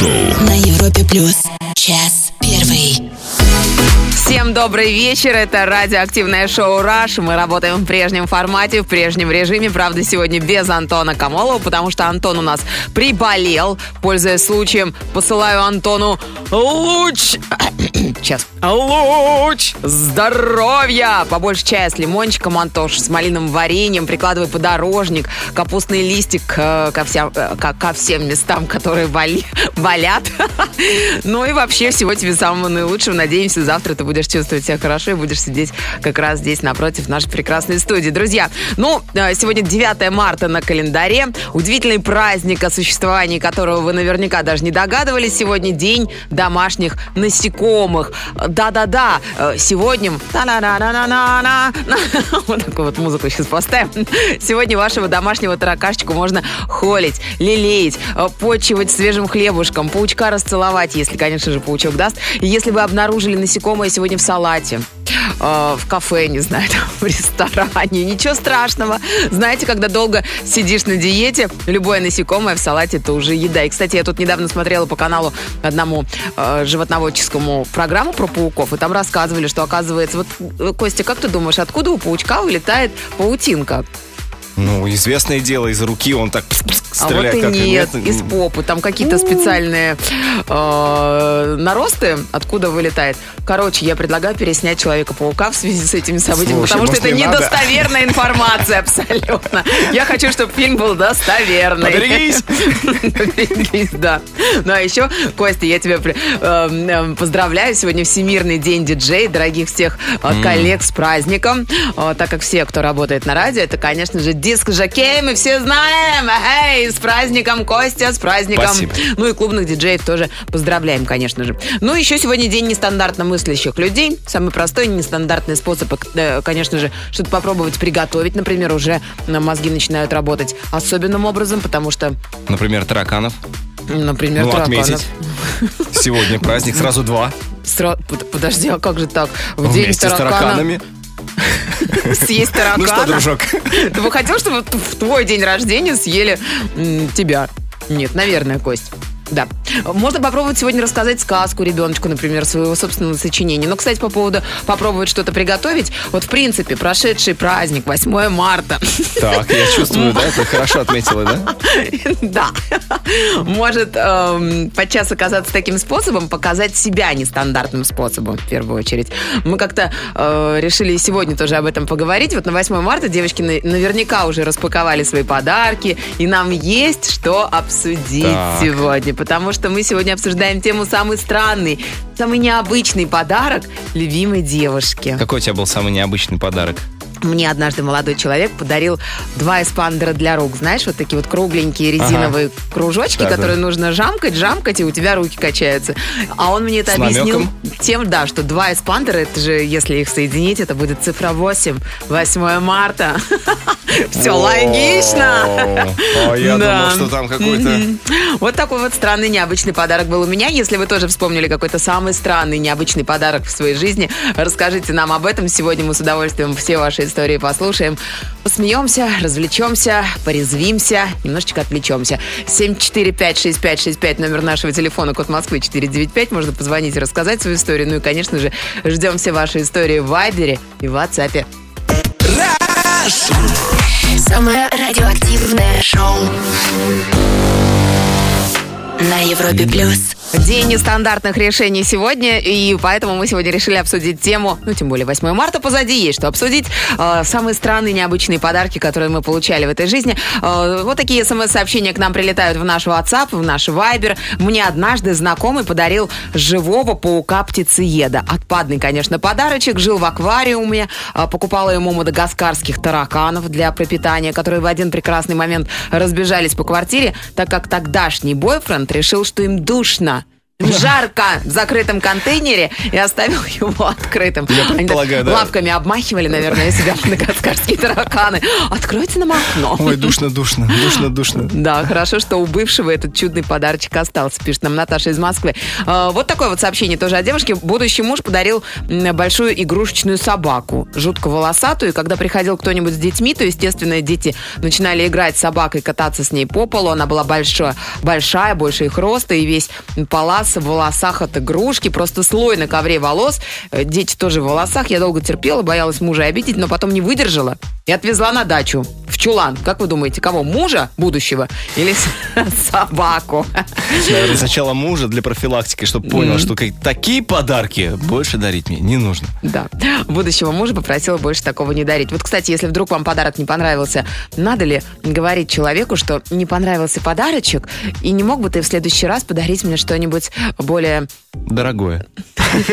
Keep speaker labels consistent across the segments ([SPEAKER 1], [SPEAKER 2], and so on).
[SPEAKER 1] шоу.
[SPEAKER 2] На Европе плюс. Час первый.
[SPEAKER 3] Всем добрый вечер. Это радиоактивное шоу «Раш». Мы работаем в прежнем формате, в прежнем режиме. Правда, сегодня без Антона Камолова, потому что Антон у нас приболел. Пользуясь случаем, посылаю Антону луч... Сейчас. Луч здоровья! Побольше чая с лимончиком, Антош, с малиновым вареньем. Прикладывай подорожник, капустный листик э, ко, всем, э, ко, ко всем местам, которые боли, болят. Ну и вообще всего тебе самого наилучшего. Надеемся, завтра ты будешь чувствовать себя хорошо и будешь сидеть как раз здесь напротив нашей прекрасной студии. Друзья, ну, э, сегодня 9 марта на календаре. Удивительный праздник, о существовании которого вы наверняка даже не догадывались. Сегодня день домашних насекомых. Да-да-да, э, сегодня... та-на-на-на-на-на-на. Вот такую вот музыку сейчас поставим. Сегодня вашего домашнего таракашечку можно холить, лелеять, э, почивать свежим хлебушком, паучка расцеловать, если, конечно же, паучок даст. Если вы обнаружили насекомое сегодня в салате, э, в кафе, не знаю, там, в ресторане. Ничего страшного. Знаете, когда долго сидишь на диете, любое насекомое в салате это уже еда. И, кстати, я тут недавно смотрела по каналу одному э, животноводческому программу про пауков, и там рассказывали, что оказывается... Вот, э, Костя, как ты думаешь, откуда у паучка вылетает паутинка?
[SPEAKER 4] Ну, известное дело, из руки он так
[SPEAKER 3] А вот
[SPEAKER 4] стреляет,
[SPEAKER 3] и
[SPEAKER 4] как
[SPEAKER 3] нет,
[SPEAKER 4] нет.
[SPEAKER 3] из попы. Там какие-то специальные э, наросты, откуда вылетает. Короче, я предлагаю переснять Человека-паука в связи с этими событиями,
[SPEAKER 4] Слушай,
[SPEAKER 3] потому что это
[SPEAKER 4] не надо?
[SPEAKER 3] недостоверная информация абсолютно. Я хочу, чтобы фильм был достоверный.
[SPEAKER 4] Поберегись!
[SPEAKER 3] Поберегись, да. Ну, а еще, Костя, я тебя эм, поздравляю. Сегодня Всемирный день диджей. Дорогих всех э, коллег с праздником. Э, Так как все, кто работает на радио, это, конечно же, диск жокей. Мы все знаем. Эй, с праздником, Костя, с праздником.
[SPEAKER 4] Спасибо.
[SPEAKER 3] Ну и клубных диджеев тоже поздравляем, конечно же. Ну, еще сегодня день нестандартно мыслящих людей. Самый простой нестандартный способ, э, конечно же, что-то попробовать приготовить. Например, уже мозги начинают работать особенным образом, потому что,
[SPEAKER 4] Например, тараканов.
[SPEAKER 3] например,
[SPEAKER 4] Ну,
[SPEAKER 3] тараканов.
[SPEAKER 4] отметить. Сегодня праздник, сразу два.
[SPEAKER 3] Сра- под- Подожди, а как же так? В день
[SPEAKER 4] Вместе с
[SPEAKER 3] таракана
[SPEAKER 4] тараканами.
[SPEAKER 3] съесть таракана?
[SPEAKER 4] Ну что, дружок?
[SPEAKER 3] Ты бы хотел, чтобы в твой день рождения съели тебя? Нет, наверное, Кость. Да. Можно попробовать сегодня рассказать сказку ребеночку, например, своего собственного сочинения. Но, кстати, по поводу попробовать что-то приготовить. Вот, в принципе, прошедший праздник, 8 марта,
[SPEAKER 4] Так, я чувствую, да? Ты хорошо отметила, да?
[SPEAKER 3] да, может эм, подчас оказаться таким способом, показать себя нестандартным способом, в первую очередь. Мы как-то э, решили сегодня тоже об этом поговорить. Вот на 8 марта девочки на- наверняка уже распаковали свои подарки, и нам есть что обсудить
[SPEAKER 4] Так.
[SPEAKER 3] сегодня, потому что мы сегодня обсуждаем тему самый странный, самый необычный подарок любимой девушке.
[SPEAKER 4] Какой у тебя был самый необычный подарок?
[SPEAKER 3] Мне однажды молодой человек подарил два эспандера для рук. Знаешь, вот такие вот кругленькие резиновые кружочки,
[SPEAKER 4] Так,
[SPEAKER 3] которые
[SPEAKER 4] да.
[SPEAKER 3] нужно жамкать, жамкать, и у тебя руки качаются. А он мне это
[SPEAKER 4] С
[SPEAKER 3] объяснил
[SPEAKER 4] намеком?
[SPEAKER 3] тем, да, что два эспандера, это же, если их соединить, это будет цифра 8, 8 марта. Все логично.
[SPEAKER 4] О, я
[SPEAKER 3] Да.
[SPEAKER 4] думал, что там какой-то...
[SPEAKER 3] Вот такой вот странный необычный подарок был у меня. Если вы тоже вспомнили какой-то самый странный необычный подарок в своей жизни, расскажите нам об этом. Сегодня мы с удовольствием все ваши истории послушаем. Посмеемся, развлечемся, порезвимся, немножечко отвлечемся. 7456565 номер нашего телефона, код Москвы 495. Можно позвонить и рассказать свою историю. Ну и, конечно же, ждем все ваши истории в Вайбере и в WhatsApp.
[SPEAKER 2] Самое радиоактивное шоу. На Европе плюс.
[SPEAKER 3] День нестандартных решений сегодня, и поэтому мы сегодня решили обсудить тему, ну, тем более 8 марта позади, есть что обсудить. Э, самые странные, необычные подарки, которые мы получали в этой жизни. Э, вот такие смс-сообщения к нам прилетают в наш WhatsApp, в наш Viber. Мне однажды знакомый подарил живого паука-птицееда. Отпадный, конечно, подарочек. Жил в аквариуме, э, покупала ему мадагаскарских тараканов для пропитания, которые в один прекрасный момент разбежались по квартире, так как тогдашний бойфренд решил, что им душно. Жарко в закрытом контейнере и оставил его открытым.
[SPEAKER 4] Я
[SPEAKER 3] Они
[SPEAKER 4] предполагаю, да.
[SPEAKER 3] лапками обмахивали, наверное, себя мадагаскарские тараканы. Откройте нам окно.
[SPEAKER 4] Ой, душно, душно, душно, душно.
[SPEAKER 3] Да, хорошо, что у бывшего этот чудный подарочек остался, пишет нам Наташа из Москвы. А, Вот такое вот сообщение тоже о девушке. Будущий муж подарил большую игрушечную собаку, жутко волосатую. И когда приходил кто-нибудь с детьми, то, естественно, дети начинали играть с собакой, кататься с ней по полу. Она была большая, большая больше их роста, и весь палас в волосах от игрушки. Просто слой на ковре волос. Э, Дети тоже в волосах. Я долго терпела, боялась мужа обидеть, но потом не выдержала и отвезла на дачу чулан. Как вы думаете, кого? Мужа будущего или собаку?
[SPEAKER 4] Наверное, сначала мужа для профилактики, чтобы понял, что как- такие подарки больше дарить мне не нужно.
[SPEAKER 3] Да. Будущего мужа попросила больше такого не дарить. Вот, кстати, если вдруг вам подарок не понравился, надо ли говорить человеку, что не понравился подарочек, и не мог бы ты в следующий раз подарить мне что-нибудь более
[SPEAKER 4] Дорогое.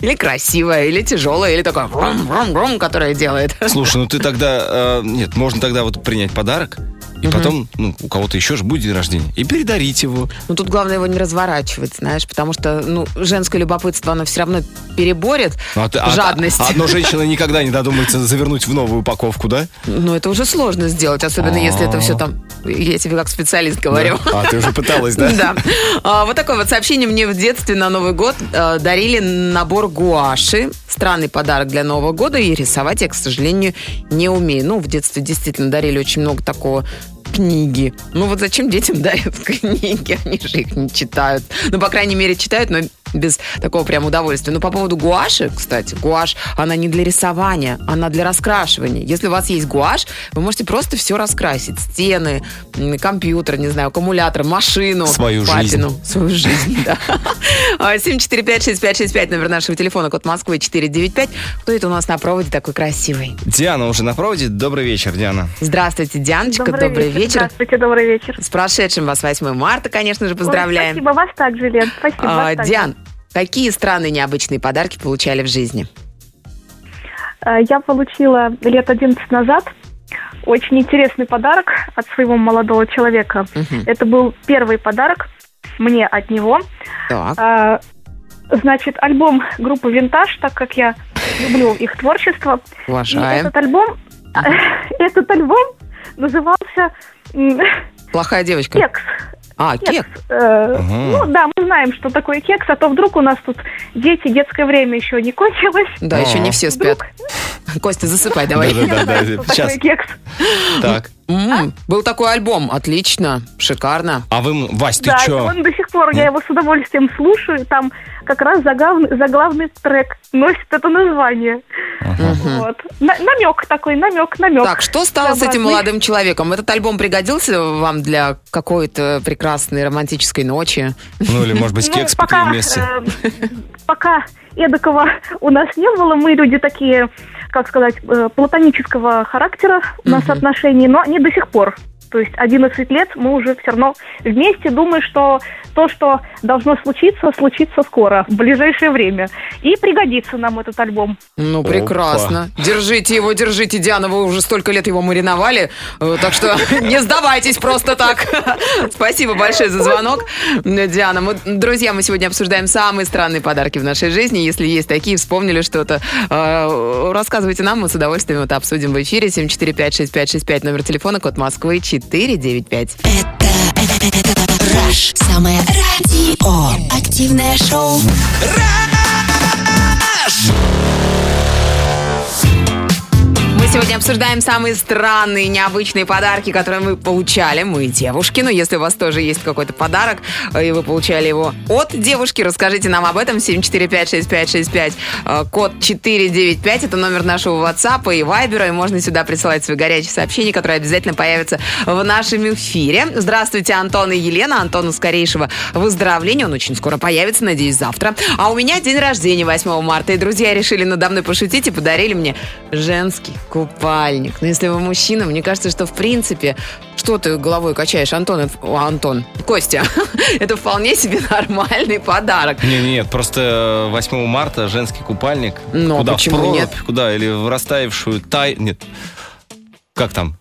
[SPEAKER 3] или красивое, или тяжелое, или такое врум-врум-врум, которое делает.
[SPEAKER 4] Слушай, ну ты тогда... э, нет, можно тогда вот принять подарок, и потом, ну, у кого-то еще же будет день рождения, и передарить его.
[SPEAKER 3] Ну, тут главное его не разворачивать, знаешь, потому что, ну, женское любопытство, оно все равно переборет
[SPEAKER 4] а а-
[SPEAKER 3] жадность.
[SPEAKER 4] а одна женщина никогда не додумается завернуть в новую упаковку, да?
[SPEAKER 3] Ну, это уже сложно сделать, особенно если это все там... Я тебе как специалист говорю.
[SPEAKER 4] А, ты уже пыталась, да?
[SPEAKER 3] Да. А, вот такое вот сообщение мне в детстве на Новый год э, дарили набор гуаши. Странный подарок для Нового года. И рисовать я, к сожалению, не умею. Ну, в детстве действительно дарили очень много такого книги. Ну вот зачем детям дарят книги? Они же их не читают. Ну, по крайней мере, читают, но без такого прям удовольствия. Ну, по поводу гуаши, кстати, гуашь, она не для рисования, она для раскрашивания. Если у вас есть гуашь, вы можете просто все раскрасить. Стены, компьютер, не знаю, аккумулятор, машину.
[SPEAKER 4] Свою
[SPEAKER 3] папину. Свою жизнь, да. А, 7456565, номер нашего телефона, код Москвы 495. Кто это у нас на проводе такой красивый?
[SPEAKER 4] Диана уже на проводе. Добрый вечер, Диана.
[SPEAKER 3] Здравствуйте, Дианочка, добрый, вечер.
[SPEAKER 5] Здравствуйте, добрый вечер.
[SPEAKER 3] С прошедшим вас 8 марта, конечно же, поздравляем.
[SPEAKER 5] Ой, спасибо вас также, Лен. Спасибо
[SPEAKER 3] А,
[SPEAKER 5] вас также.
[SPEAKER 3] Диан, какие странные необычные подарки получали в жизни?
[SPEAKER 5] Э, Я получила лет 11 назад очень интересный подарок от своего молодого человека.
[SPEAKER 3] Мгм.
[SPEAKER 5] Это был первый подарок мне от него.
[SPEAKER 3] Так.
[SPEAKER 5] А, Значит, альбом группы «Винтаж», так как я люблю их творчество. И
[SPEAKER 3] Уважаем.
[SPEAKER 5] этот альбом, этот альбом назывался
[SPEAKER 3] Плохая девочка.
[SPEAKER 5] «Кекс».
[SPEAKER 3] А,
[SPEAKER 5] Кекс.
[SPEAKER 3] кек.
[SPEAKER 5] Э,
[SPEAKER 4] Ага.
[SPEAKER 5] Ну да, мы знаем, что такое кекс, а то вдруг у нас тут дети, детское время еще не кончилось.
[SPEAKER 3] Да, еще не
[SPEAKER 4] А.
[SPEAKER 3] все спят. Костя, засыпай давай.
[SPEAKER 4] Да-да-да.
[SPEAKER 5] Что
[SPEAKER 4] сейчас.
[SPEAKER 5] кекс.
[SPEAKER 4] Так.
[SPEAKER 3] М, Был такой альбом. Отлично. Шикарно.
[SPEAKER 4] А вы, Вась, ты
[SPEAKER 5] да,
[SPEAKER 4] чё?
[SPEAKER 5] он до сих пор, я его с удовольствием слушаю. Там как раз заглавный, заглавный трек носит это название. Вот. На- намек такой, намек, намек.
[SPEAKER 3] Так, что стало с этим молодым человеком? Этот альбом пригодился вам для какой-то прекрасной романтической ночи?
[SPEAKER 4] Ну, или, может быть,
[SPEAKER 5] Ну,
[SPEAKER 4] кекс
[SPEAKER 5] пока,
[SPEAKER 4] попили вместе.
[SPEAKER 5] э, пока эдакого у нас не было. Мы люди такие, как сказать, э, платонического характера у нас отношений, но они до сих пор. То есть 11 лет мы уже все равно вместе думаем, что то, что должно случиться, случится скоро, в ближайшее время. И пригодится нам этот альбом.
[SPEAKER 3] Ну,
[SPEAKER 4] Опа.
[SPEAKER 3] прекрасно. Держите его, держите, Диана. Вы уже столько лет его мариновали. э, Так что не сдавайтесь просто так. Спасибо большое за звонок, Диана. Мы, друзья, мы сегодня обсуждаем самые странные подарки в нашей жизни. Если есть такие, вспомнили что-то, э, рассказывайте нам, мы с удовольствием это обсудим в эфире. 7456565, номер телефона, код Москвы 495.
[SPEAKER 2] Это, это, это, это Rush. Самое радио. Активное шоу.
[SPEAKER 3] Сегодня обсуждаем самые странные, необычные подарки, которые мы получали. Мы девушки, но если у вас тоже есть какой-то подарок, э, и вы получали его от девушки, расскажите нам об этом. 7456565, э, код 495, это номер нашего WhatsApp и Viber, и можно сюда присылать свои горячие сообщения, которые обязательно появятся в нашем эфире. Здравствуйте, Антон и Елена. Антону скорейшего выздоровления. Он очень скоро появится, надеюсь, завтра. А у меня день рождения 8 марта, и друзья решили надо мной пошутить и подарили мне женский купальник. Но если вы мужчина, мне кажется, что в принципе что ты головой качаешь, Антон? О, Антон. Костя. Это вполне себе нормальный подарок.
[SPEAKER 4] Не, не, нет, просто э, 8 марта женский купальник.
[SPEAKER 3] Но
[SPEAKER 4] Куда?
[SPEAKER 3] почему
[SPEAKER 4] в прорубь?
[SPEAKER 3] нет?
[SPEAKER 4] Куда? Или в растаявшую тай... Нет. Как там?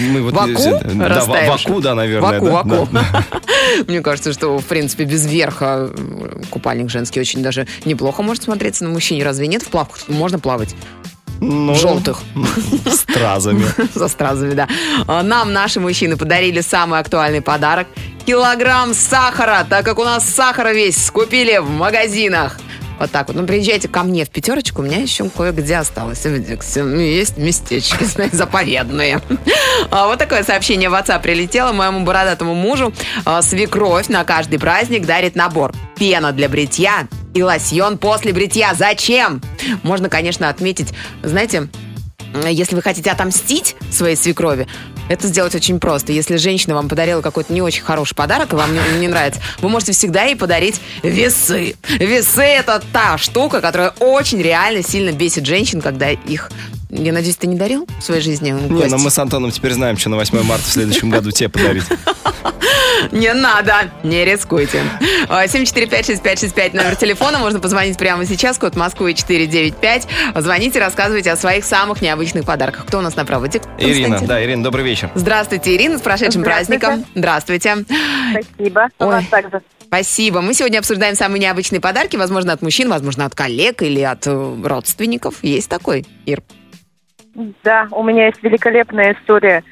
[SPEAKER 4] Мы вот,
[SPEAKER 3] Ваку
[SPEAKER 4] э, да? Ваку, да, наверное.
[SPEAKER 3] Ваку,
[SPEAKER 4] да,
[SPEAKER 3] ваку.
[SPEAKER 4] да.
[SPEAKER 3] Мне кажется, что, в принципе, без верха э, купальник женский очень даже неплохо может смотреться на мужчине. Разве нет? В плавках можно плавать?
[SPEAKER 4] Ну,
[SPEAKER 3] Желтых.
[SPEAKER 4] С стразами.
[SPEAKER 3] За стразами, да. А, Нам наши мужчины подарили самый актуальный подарок. Килограмм сахара, так как у нас сахара весь скупили в магазинах. Вот так вот. Ну, приезжайте ко мне в пятерочку, у меня еще кое-где осталось Есть местечки, знаете, заповедные. А, Вот такое сообщение в WhatsApp прилетело моему бородатому мужу. А, Свекровь на каждый праздник дарит набор. Пена для бритья и лосьон после бритья. Зачем? Можно, конечно, отметить, знаете, если вы хотите отомстить своей свекрови, это сделать очень просто. Если женщина вам подарила какой-то не очень хороший подарок, и вам не, не нравится, вы можете всегда ей подарить весы. Весы – это та штука, которая очень реально сильно бесит женщин, когда их... Я надеюсь, ты не дарил в своей жизни?
[SPEAKER 4] Не, но мы с Антоном теперь знаем, что на 8 марта в следующем году тебе подарить.
[SPEAKER 3] Не надо, не рискуйте. А, 7456565 номер телефона. Можно позвонить прямо сейчас. Код Москвы 495. Звоните, рассказывайте о своих самых необычных подарках. Кто у нас на проводе?
[SPEAKER 4] Ирина, да, Ирина, добрый вечер.
[SPEAKER 3] Здравствуйте, Ирина, с прошедшим
[SPEAKER 1] Здравствуйте.
[SPEAKER 3] праздником. Здравствуйте.
[SPEAKER 1] Спасибо. У
[SPEAKER 3] Ой.
[SPEAKER 1] вас также.
[SPEAKER 3] Спасибо. Мы сегодня обсуждаем самые необычные подарки, возможно, от мужчин, возможно, от коллег или от э, родственников. Есть такой, Ир?
[SPEAKER 1] Да, у меня есть великолепная история.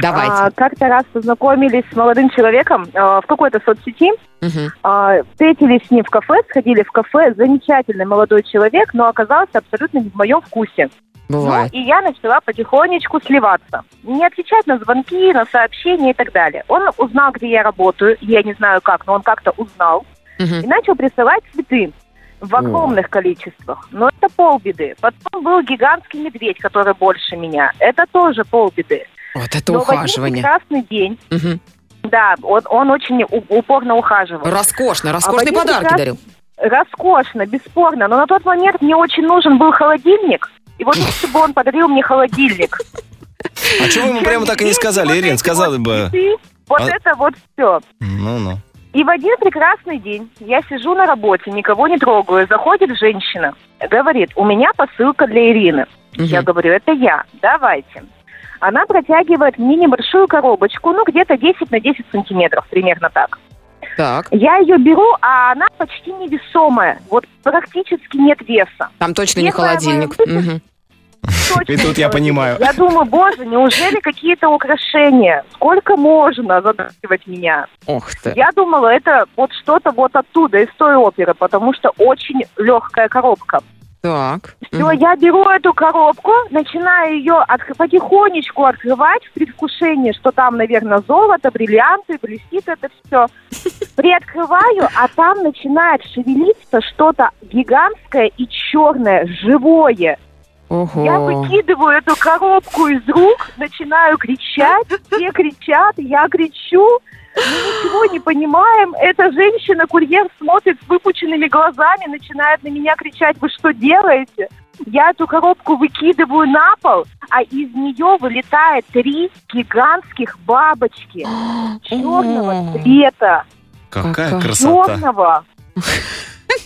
[SPEAKER 3] Давайте.
[SPEAKER 1] А, как-то раз познакомились с молодым человеком а, в какой-то соцсети.
[SPEAKER 3] Мгм.
[SPEAKER 1] А, встретились с ним в кафе, сходили в кафе. Замечательный молодой человек, но оказался абсолютно не в моем вкусе.
[SPEAKER 3] Бывает.
[SPEAKER 1] Ну, и я начала потихонечку сливаться. Не отвечать на звонки, на сообщения и так далее. Он узнал, где я работаю. Я не знаю как, но он как-то узнал.
[SPEAKER 3] Мгм.
[SPEAKER 1] И начал присылать цветы в огромных количествах. Но это полбеды. Потом был гигантский медведь, который больше меня. Это тоже полбеды.
[SPEAKER 3] Вот это
[SPEAKER 1] Но в один
[SPEAKER 3] ухаживание.
[SPEAKER 1] прекрасный день,
[SPEAKER 3] Мгм.
[SPEAKER 1] да, он, он очень упорно ухаживал.
[SPEAKER 3] Роскошно, роскошные
[SPEAKER 1] один
[SPEAKER 3] подарки
[SPEAKER 1] прекрас-
[SPEAKER 3] дарил.
[SPEAKER 1] Роскошно, бесспорно. Но на тот момент мне очень нужен был холодильник. И вот лучше бы он подарил мне холодильник.
[SPEAKER 4] А чего вы ему прямо так и не сказали, Ирин? Сказали бы.
[SPEAKER 1] Вот
[SPEAKER 4] А-
[SPEAKER 1] это вот все.
[SPEAKER 4] Ну-ну.
[SPEAKER 1] И в один прекрасный день я сижу на работе, никого не трогаю. Заходит женщина, говорит, у меня посылка для Ирины. Я говорю, это я, давайте. Она протягивает мне небольшую коробочку, ну, где-то 10 на 10 сантиметров, примерно так.
[SPEAKER 3] Так,
[SPEAKER 1] Я ее беру, а она почти невесомая. Вот практически нет веса.
[SPEAKER 3] там точно не
[SPEAKER 1] Первое
[SPEAKER 3] холодильник.
[SPEAKER 1] мое-
[SPEAKER 3] Мгм.
[SPEAKER 1] Точно
[SPEAKER 4] И тут я
[SPEAKER 1] не
[SPEAKER 4] понимаю.
[SPEAKER 1] Я думаю, боже, неужели какие-то украшения? Сколько можно задавливать меня?
[SPEAKER 3] Ох ты.
[SPEAKER 1] Я думала, это вот что-то вот оттуда, из той оперы, потому что очень легкая коробка.
[SPEAKER 3] Так.
[SPEAKER 1] Все,
[SPEAKER 3] Мгм.
[SPEAKER 1] я беру эту коробку, начинаю ее отк- потихонечку открывать в предвкушении, что там, наверное, золото, бриллианты, блестит это все. Приоткрываю, а там начинает шевелиться что-то гигантское и черное, живое.
[SPEAKER 3] Ого.
[SPEAKER 1] Я выкидываю эту коробку из рук, начинаю кричать, все кричат, я кричу, мы ничего не понимаем. Эта женщина-курьер смотрит с выпученными глазами, начинает на меня кричать, вы что делаете? Я эту коробку выкидываю на пол, а из нее вылетает три гигантских бабочки черного цвета.
[SPEAKER 4] Какая
[SPEAKER 3] Какая
[SPEAKER 4] красота.
[SPEAKER 1] Черного.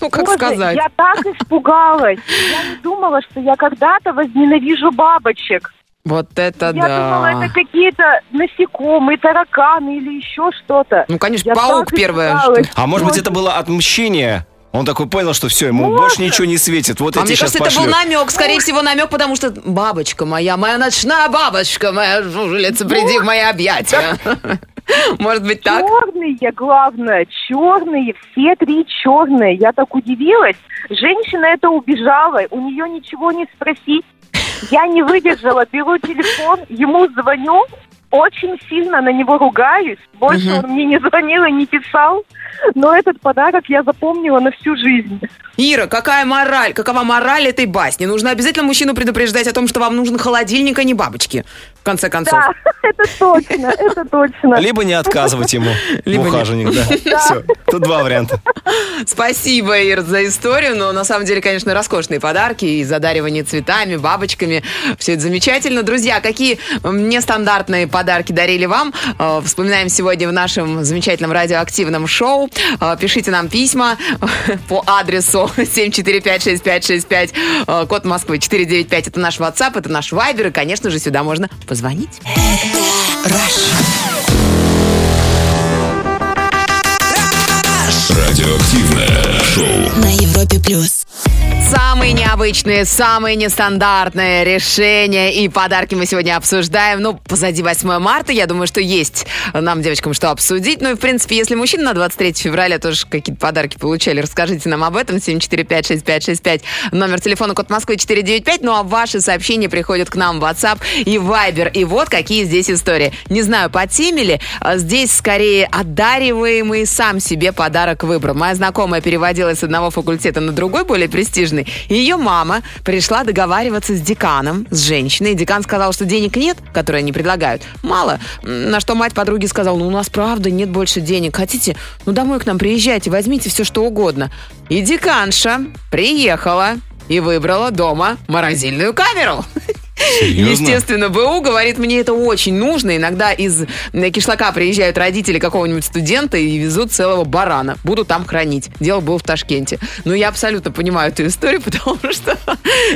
[SPEAKER 3] Ну, как
[SPEAKER 1] Боже,
[SPEAKER 3] сказать?
[SPEAKER 1] Я так испугалась. Я не думала, что я когда-то возненавижу бабочек.
[SPEAKER 3] Вот это
[SPEAKER 1] Я
[SPEAKER 3] да.
[SPEAKER 1] думала, это какие-то насекомые, тараканы или еще что-то.
[SPEAKER 3] Ну, конечно,
[SPEAKER 1] Я
[SPEAKER 3] паук первое.
[SPEAKER 1] испугалась.
[SPEAKER 4] А может быть, это было отмщение? Он такой понял, что все, ему
[SPEAKER 1] Может.
[SPEAKER 4] больше ничего не светит. Вот
[SPEAKER 3] А
[SPEAKER 4] эти
[SPEAKER 3] мне
[SPEAKER 4] сейчас
[SPEAKER 3] кажется, это был намек, скорее всего, намек, потому что бабочка моя, моя ночная бабочка, моя жужелица, приди в мои объятия. Может быть так?
[SPEAKER 1] Черные, главное, черные, все три черные. Я так удивилась. Женщина это убежала, у нее ничего не спросить. Я не выдержала, беру телефон, ему звоню, очень сильно на него ругаюсь. Больше
[SPEAKER 3] Мгм.
[SPEAKER 1] он мне не звонил и не писал. Но этот подарок я запомнила на всю жизнь.
[SPEAKER 3] Ира, какая мораль? Какова мораль этой басни? Нужно обязательно мужчину предупреждать о том, что вам нужен холодильник, а не бабочки. В конце концов.
[SPEAKER 1] Да, это точно, это точно.
[SPEAKER 4] Либо не отказывать ему
[SPEAKER 3] Либо
[SPEAKER 4] в ухаживании, да. Все, тут два варианта.
[SPEAKER 3] Спасибо, Ир, за историю. Но на самом деле, конечно, роскошные подарки и задаривание цветами, бабочками. Все это замечательно. Друзья, какие нестандартные подарки дарили вам. Э, Вспоминаем сегодня в нашем замечательном радиоактивном шоу. Э, Пишите нам письма по адресу 7456565, э, код Москвы 495. Это наш WhatsApp, это наш Viber, и, конечно же, сюда можно позвонить.
[SPEAKER 6] Радиоактивное шоу.
[SPEAKER 2] На Европе плюс.
[SPEAKER 3] Самые необычные, самые нестандартные решения и подарки мы сегодня обсуждаем. Ну, позади 8 марта, я думаю, что есть нам, девочкам, что обсудить. Ну и, в принципе, если мужчины на 23 февраля тоже какие-то подарки получали, расскажите нам об этом. 7456565, номер телефона, код Москвы 495. Ну а ваши сообщения приходят к нам в WhatsApp и Viber. И вот какие здесь истории. Не знаю, по теме ли, а здесь скорее одариваемый сам себе подарок выбрал. Моя знакомая переводилась с одного факультета на другой, более престижный. Ее мама пришла договариваться с деканом, с женщиной. Декан сказал, что денег нет, которые они предлагают. Мало. На что мать подруги сказала, ну у нас правда нет больше денег. Хотите, ну домой к нам приезжайте, возьмите все, что угодно. И деканша приехала и выбрала дома морозильную камеру.
[SPEAKER 4] Серьезно?
[SPEAKER 3] Естественно, БУ говорит, мне это очень нужно. Иногда из э, кишлака приезжают родители какого-нибудь студента и везут целого барана. Буду там хранить. Дело было в Ташкенте. Но я абсолютно понимаю эту историю, потому что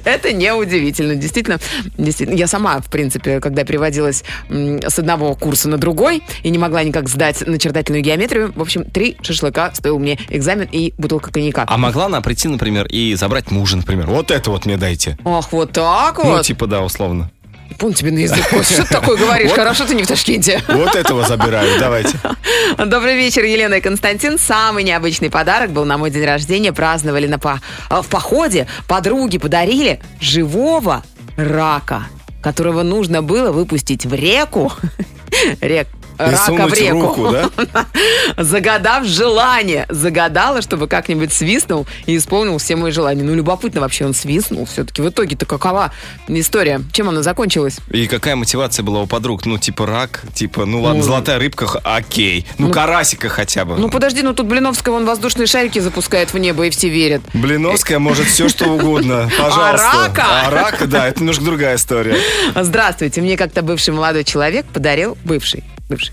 [SPEAKER 3] это неудивительно. Действительно, действительно. Я сама, в принципе, когда переводилась с одного курса на другой и не могла никак сдать начертательную геометрию, в общем, три шашлыка стоил мне экзамен и бутылка коньяка.
[SPEAKER 4] А могла она прийти, например, и забрать мужа, например? Вот это вот мне дайте.
[SPEAKER 3] Ах, вот так
[SPEAKER 4] Ну,
[SPEAKER 3] вот.
[SPEAKER 4] типа, да, условно.
[SPEAKER 3] Пун тебе на язык. Что ты такое говоришь? Хорошо, ты не в Ташкенте.
[SPEAKER 4] Вот этого забираю, давайте.
[SPEAKER 3] Добрый вечер, Елена и Константин. Самый необычный подарок был на мой день рождения. Праздновали на по- э, в походе. Подруги подарили живого рака, которого нужно было выпустить в реку. Рек. Рака в реку.
[SPEAKER 4] руку, да?
[SPEAKER 3] Загадав желание. Загадала, чтобы как-нибудь свистнул и исполнил все мои желания. Ну, любопытно вообще, он свистнул все-таки. В итоге-то какова история? Чем она закончилась?
[SPEAKER 4] И какая мотивация была у подруг? Ну, типа рак, типа, ну ладно,
[SPEAKER 3] Ну.
[SPEAKER 4] золотая рыбка, окей. Ну, карасика хотя бы.
[SPEAKER 3] Ну, подожди, ну тут Блиновская, вон воздушные шарики запускает в небо, и все верят.
[SPEAKER 4] Блиновская может все что угодно. Пожалуйста.
[SPEAKER 3] рака?
[SPEAKER 4] А рака, да, это немножко другая история.
[SPEAKER 3] Здравствуйте, мне как-то бывший молодой человек подарил, бывший, бывший,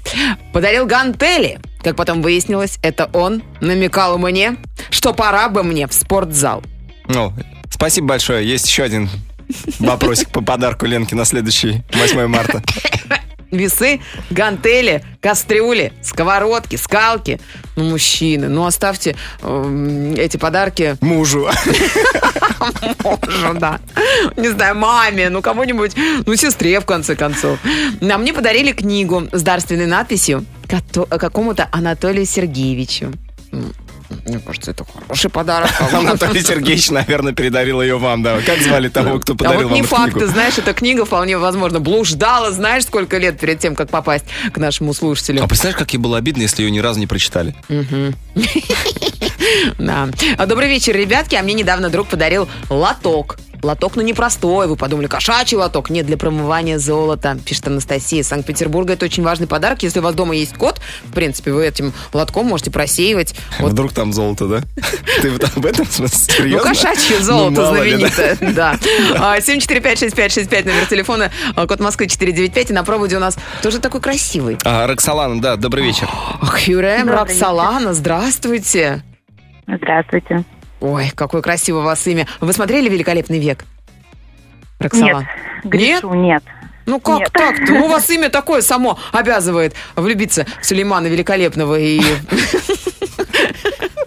[SPEAKER 3] подарил гантели. Как потом выяснилось, это он намекал мне, что пора бы мне в спортзал.
[SPEAKER 4] Ну, спасибо большое. Есть еще один вопросик по подарку Ленке на следующий 8 марта.
[SPEAKER 3] Весы, гантели, кастрюли, сковородки, скалки. Ну, мужчины, ну оставьте эм, эти подарки
[SPEAKER 4] Мужу.
[SPEAKER 3] мужу, да. Не знаю, маме, ну кому-нибудь, ну сестре в конце концов. А мне подарили книгу с дарственной надписью какому-то Анатолию Сергеевичу. Мне кажется, это хороший подарок.
[SPEAKER 4] Анатолий Сергеевич, наверное, передарил ее вам, да. Как звали того, кто
[SPEAKER 3] А
[SPEAKER 4] подарил
[SPEAKER 3] вот
[SPEAKER 4] вам
[SPEAKER 3] не
[SPEAKER 4] эту
[SPEAKER 3] факт, ты знаешь, эта книга вполне возможно блуждала, знаешь, сколько лет перед тем, как попасть к нашему слушателю.
[SPEAKER 4] А представляешь, как ей было обидно, если ее ни разу не прочитали?
[SPEAKER 3] Да. А, Добрый вечер, ребятки. А мне недавно друг подарил лоток. Лоток, ну не простой, вы подумали, кошачий лоток. Нет, для промывания золота, пишет Анастасия из Санкт-Петербурга. Это очень важный подарок. Если у вас дома есть кот, в принципе, вы этим лотком можете просеивать. Вот
[SPEAKER 4] Вдруг там золото, да? Ты вот об этом смысле?
[SPEAKER 3] Ну, кошачье золото
[SPEAKER 4] Ну, да.
[SPEAKER 3] знаменитое. Да. А, 7456565, номер телефона, а, код Москвы 495. И на проводе у нас тоже такой красивый.
[SPEAKER 4] А, Роксолана, да, добрый вечер.
[SPEAKER 3] Хюрем Роксолана, здравствуйте.
[SPEAKER 1] Здравствуйте.
[SPEAKER 3] Ой, какое красивое у вас имя. Вы смотрели «Великолепный век»?
[SPEAKER 1] Нет,
[SPEAKER 3] Роксолана?
[SPEAKER 1] грешу, нет.
[SPEAKER 3] Ну как
[SPEAKER 1] Нет.
[SPEAKER 3] так-то? Ну, у вас имя такое само обязывает влюбиться в Сулеймана Великолепного и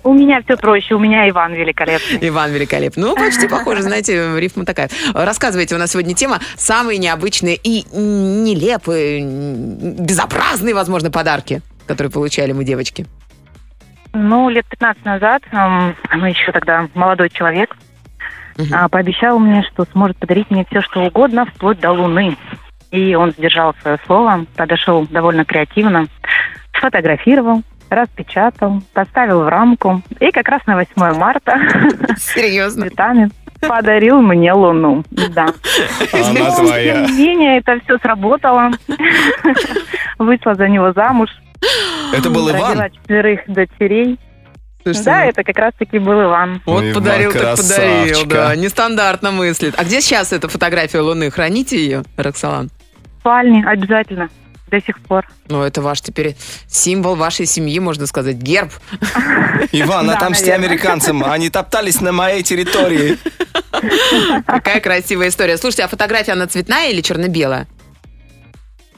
[SPEAKER 1] У меня все проще, у меня Иван великолепный.
[SPEAKER 3] Иван Великолепный. Ну, почти похоже, знаете, рифма такая. Рассказывайте, у нас сегодня тема самые необычные и нелепые, безобразные, возможно, подарки, которые получали мы, девочки.
[SPEAKER 1] Ну, лет 15 назад, эм, ну, еще тогда молодой человек, а, пообещал мне, что сможет подарить мне все, что угодно, вплоть до Луны. И он сдержал свое слово, подошел довольно креативно, сфотографировал, распечатал, поставил в рамку. И как раз на 8 марта
[SPEAKER 3] Серьезно?
[SPEAKER 1] цветами подарил мне Луну. Да.
[SPEAKER 4] Она
[SPEAKER 1] Но,
[SPEAKER 4] твоя.
[SPEAKER 1] Тем не менее, это все сработало. Вышла за него замуж.
[SPEAKER 4] Это был
[SPEAKER 1] Родила
[SPEAKER 4] Иван?
[SPEAKER 1] четверых дочерей.
[SPEAKER 3] Слушайте,
[SPEAKER 1] Да,
[SPEAKER 3] ну,
[SPEAKER 1] это как раз-таки был Иван.
[SPEAKER 3] Вот
[SPEAKER 4] Ну, Иван
[SPEAKER 3] подарил, так подарил, да.
[SPEAKER 4] а.
[SPEAKER 3] Нестандартно мыслит. А где сейчас эта фотография Луны? Храните ее, Роксолан?
[SPEAKER 1] В спальне обязательно.
[SPEAKER 7] до сих пор.
[SPEAKER 3] Ну, это ваш теперь символ вашей семьи, можно сказать, герб.
[SPEAKER 4] Иван,
[SPEAKER 7] Да,
[SPEAKER 4] отомсти американцам. Они топтались на моей территории.
[SPEAKER 3] Какая красивая история. Слушайте, а фотография, она цветная или черно-белая?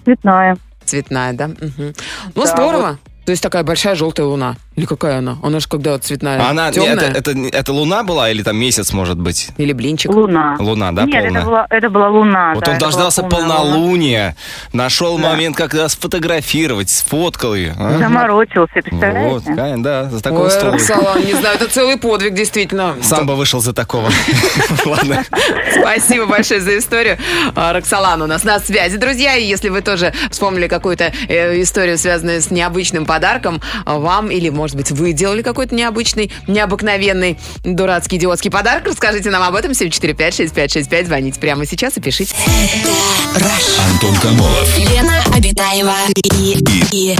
[SPEAKER 7] Цветная.
[SPEAKER 3] Цветная, да? Мгм. Ну,
[SPEAKER 7] Да,
[SPEAKER 3] здорово. То есть такая большая желтая луна. Или какая она? Она же когда цветная,
[SPEAKER 4] Она,
[SPEAKER 3] темная.
[SPEAKER 4] это, это, это луна была или там месяц, может быть?
[SPEAKER 3] Или блинчик.
[SPEAKER 7] Луна.
[SPEAKER 4] Луна, да,
[SPEAKER 7] Нет,
[SPEAKER 4] полная?
[SPEAKER 7] это была, это была луна.
[SPEAKER 4] Вот
[SPEAKER 7] да,
[SPEAKER 4] он дождался
[SPEAKER 7] полная луна.
[SPEAKER 4] полнолуния, нашел
[SPEAKER 7] Да.
[SPEAKER 4] момент, когда сфотографировать, сфоткал ее. а?
[SPEAKER 7] Заморочился,
[SPEAKER 4] Вот,
[SPEAKER 7] представляете?
[SPEAKER 4] конечно, да, за такое
[SPEAKER 3] Ой,
[SPEAKER 4] стоит.
[SPEAKER 3] Роксолан, не знаю, это целый подвиг, действительно.
[SPEAKER 4] Сам бы вышел за такого. Ладно.
[SPEAKER 3] Спасибо большое за историю. А, Роксолан у нас на связи, друзья. И если вы тоже вспомнили какую-то э, историю, связанную с необычным подарком, а, вам или, может быть, вы делали какой-то необычный, необыкновенный, дурацкий, идиотский подарок, расскажите нам об этом 745-6565. Звоните прямо сейчас и пишите.
[SPEAKER 6] Антон Камолов.
[SPEAKER 2] Лена Обитаева и, и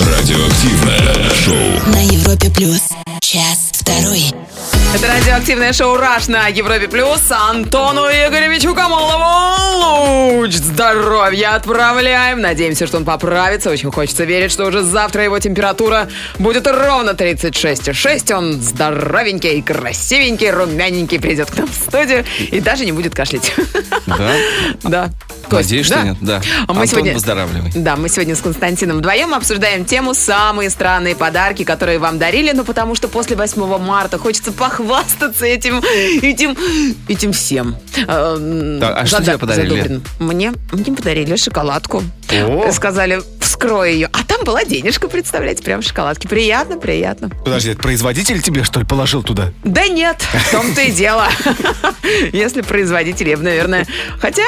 [SPEAKER 6] Радиоактивное шоу.
[SPEAKER 2] на Европе плюс. Час второй.
[SPEAKER 3] Это радиоактивное шоу «Раш» на Европе+. плюс. Антону Игоревичу Камолову луч здоровья отправляем. Надеемся, что он поправится. Очень хочется верить, что уже завтра его температура будет ровно 36,6. Он здоровенький, красивенький, румяненький придет к нам в студию и даже не будет кашлять.
[SPEAKER 4] Да?
[SPEAKER 3] Да.
[SPEAKER 4] Надеюсь, что нет? Да.
[SPEAKER 3] Мы
[SPEAKER 4] Антон,
[SPEAKER 3] сегодня...
[SPEAKER 4] выздоравливай.
[SPEAKER 3] Да, мы сегодня с Константином вдвоем обсуждаем тему «Самые странные подарки, которые вам дарили». Ну, потому что после 8 марта хочется похвастаться этим, этим, этим всем. Э,
[SPEAKER 4] Так, а что тебе подарили,
[SPEAKER 3] задобрен. Мне, мне подарили шоколадку.
[SPEAKER 4] О!
[SPEAKER 3] Сказали, вскрой ее. А там была денежка, представляете, прям в шоколадке. Приятно, приятно.
[SPEAKER 4] Подожди, это производитель тебе, что ли, положил туда?
[SPEAKER 3] Да нет, в том-то и дело. Если производитель, я бы, наверное... Хотя,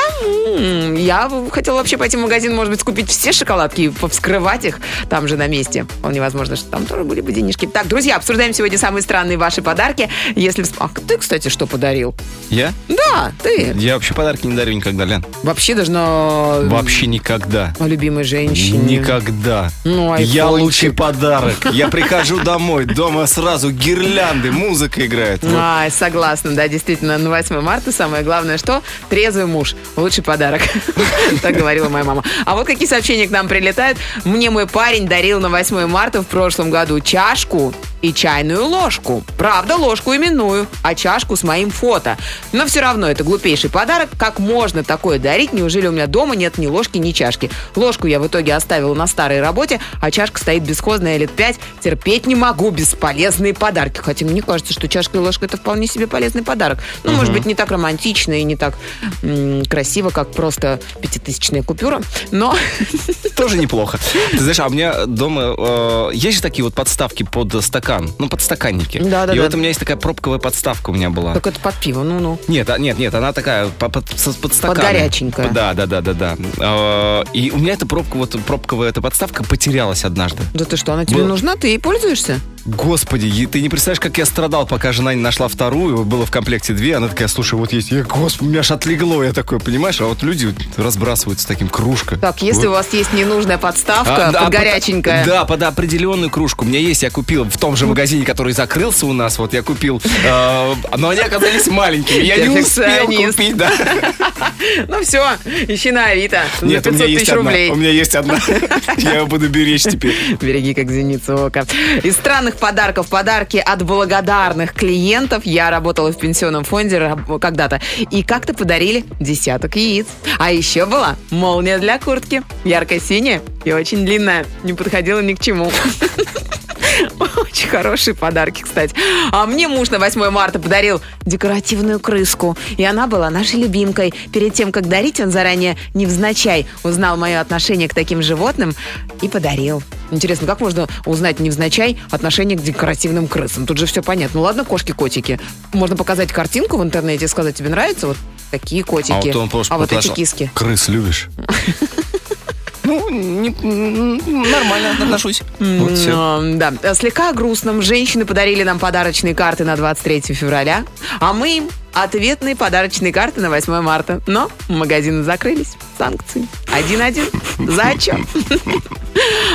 [SPEAKER 3] я хотела вообще пойти в магазин, может быть, купить все шоколадки и вскрывать их там же на месте. Вполне возможно, что там тоже были бы денежки. Так, друзья, обсуждаем сегодня самые странные ваши подарки. Если... А ты, кстати, что подарил?
[SPEAKER 4] Я?
[SPEAKER 3] Да, ты.
[SPEAKER 4] Я вообще подарки не дарю никогда, Лен.
[SPEAKER 3] Вообще даже на...
[SPEAKER 4] Вообще никогда.
[SPEAKER 3] О любимой женщине.
[SPEAKER 4] Никогда.
[SPEAKER 3] Ну,
[SPEAKER 4] Я лучший подарок. Я прихожу домой, дома сразу гирлянды, музыка играет. Вот.
[SPEAKER 3] Ай, согласна, да, действительно, на 8 марта самое главное, что трезвый муж. Лучший подарок. Так говорила моя мама. А вот какие сообщения к нам прилетают. Мне мой парень дарил на 8 марта в прошлом году чашку и чайную ложку. Правда, ложку именную, а чашку с моим фото. Но все равно это глупейший подарок. Как можно такое дарить? Неужели у меня дома нет ни ложки, ни чашки? Ложку я в итоге оставила на старой работе, а чашка стоит бесхозная лет пять. Терпеть не могу бесполезные подарки. Хотя мне кажется, что чашка и ложка это вполне себе полезный подарок. Ну, может быть, не так романтично и не так м, красиво, как просто пятитысячная купюра. Но
[SPEAKER 4] Тоже неплохо. Ты знаешь, а у меня дома э, есть же такие вот подставки под стакан, ну, подстаканники.
[SPEAKER 3] Да-да-да.
[SPEAKER 4] И вот у меня есть такая пробковая подставка у меня была.
[SPEAKER 3] так это под пиво, ну-ну.
[SPEAKER 4] Нет, а- нет, нет, она такая по- под, со- под стаканом.
[SPEAKER 3] горяченькая.
[SPEAKER 4] Да, да, да, да, да. Э, И у меня эта пробка, вот пробковая эта подставка потерялась однажды.
[SPEAKER 3] Да ты что, она тебе
[SPEAKER 4] Было.
[SPEAKER 3] нужна? Ты ей пользуешься?
[SPEAKER 4] Господи, ты не представляешь, как я страдал, пока жена не нашла вторую. Было в комплекте две. Она такая, слушай, вот есть. Я, господи, у меня аж отлегло. Я такой, понимаешь? А вот люди разбрасываются таким кружка.
[SPEAKER 3] Так, если у вас есть ненужная подставка,
[SPEAKER 4] А,
[SPEAKER 3] под горяченькая.
[SPEAKER 4] под- Да, под определенную кружку. У меня есть, я купил в том же магазине, который закрылся у нас. Вот я купил, э, но они оказались маленькими. Я не успел купить, да.
[SPEAKER 3] Ну все, ищи на Авито.
[SPEAKER 4] Нет, у
[SPEAKER 3] 500
[SPEAKER 4] меня есть одна. У меня есть одна. Я ее буду беречь теперь.
[SPEAKER 3] Береги, как зеницу ока. Из странных подарков подарки от благодарных клиентов. Я работала в пенсионном фонде когда-то. И как-то подарили десяток яиц. А еще была молния для куртки. Ярко-синяя и очень длинная. Не подходила ни к чему. Очень хорошие подарки, кстати. А мне муж на 8 марта подарил декоративную крыску. И она была нашей любимкой. Перед тем, как дарить, он заранее невзначай узнал мое отношение к таким животным и подарил. Интересно, как можно узнать невзначай отношение к декоративным крысам? Тут же все понятно. Ну ладно, кошки-котики. Можно показать картинку в интернете и сказать, тебе нравится вот такие котики.
[SPEAKER 4] А вот он просто
[SPEAKER 3] а вот эти киски.
[SPEAKER 4] Крыс любишь? Ну, не- нормально отношусь. Вот все.
[SPEAKER 3] Да, слегка о грустном. Женщины подарили нам подарочные карты на 23 февраля, а мы им ответные подарочные карты на 8 марта. Но магазины закрылись. Санкции. Один-один. Зачем?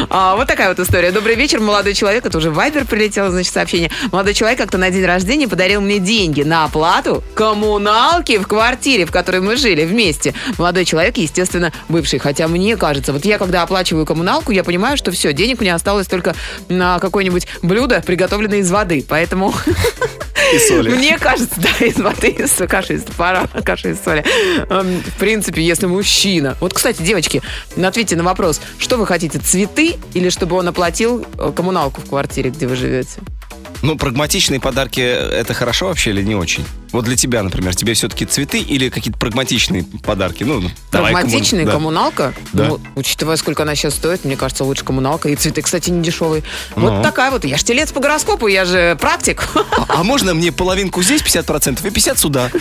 [SPEAKER 3] А, вот такая вот история. Добрый вечер, молодой человек. Это уже Вайбер прилетело, значит, сообщение. Молодой человек как-то на день рождения подарил мне деньги на оплату коммуналки в квартире, в которой мы жили вместе. Молодой человек, естественно, бывший. Хотя мне кажется, вот я когда оплачиваю коммуналку, я понимаю, что все, денег мне осталось только на какое-нибудь блюдо, приготовленное из воды. Поэтому
[SPEAKER 4] И соли.
[SPEAKER 3] мне кажется, да, из воды, из каши из пара, каши из соли. Эм, В принципе, если мужчина... Вот, кстати, девочки, ответьте на вопрос. Что вы хотите, цветы или чтобы он оплатил э, коммуналку в квартире, где вы живете?
[SPEAKER 4] Ну, прагматичные подарки это хорошо вообще или не очень? Вот для тебя, например, тебе все-таки цветы или какие-то прагматичные подарки? Ну, давай
[SPEAKER 3] Прагматичная
[SPEAKER 4] коммун-
[SPEAKER 3] коммуналка?
[SPEAKER 4] Да.
[SPEAKER 3] Ну, учитывая, сколько она сейчас стоит, мне кажется, лучше коммуналка. И цветы, кстати, не дешевые.
[SPEAKER 4] Ну.
[SPEAKER 3] Вот такая вот. Я ж телец по гороскопу, я же практик.
[SPEAKER 4] А, а можно мне половинку здесь 50% и 50 сюда?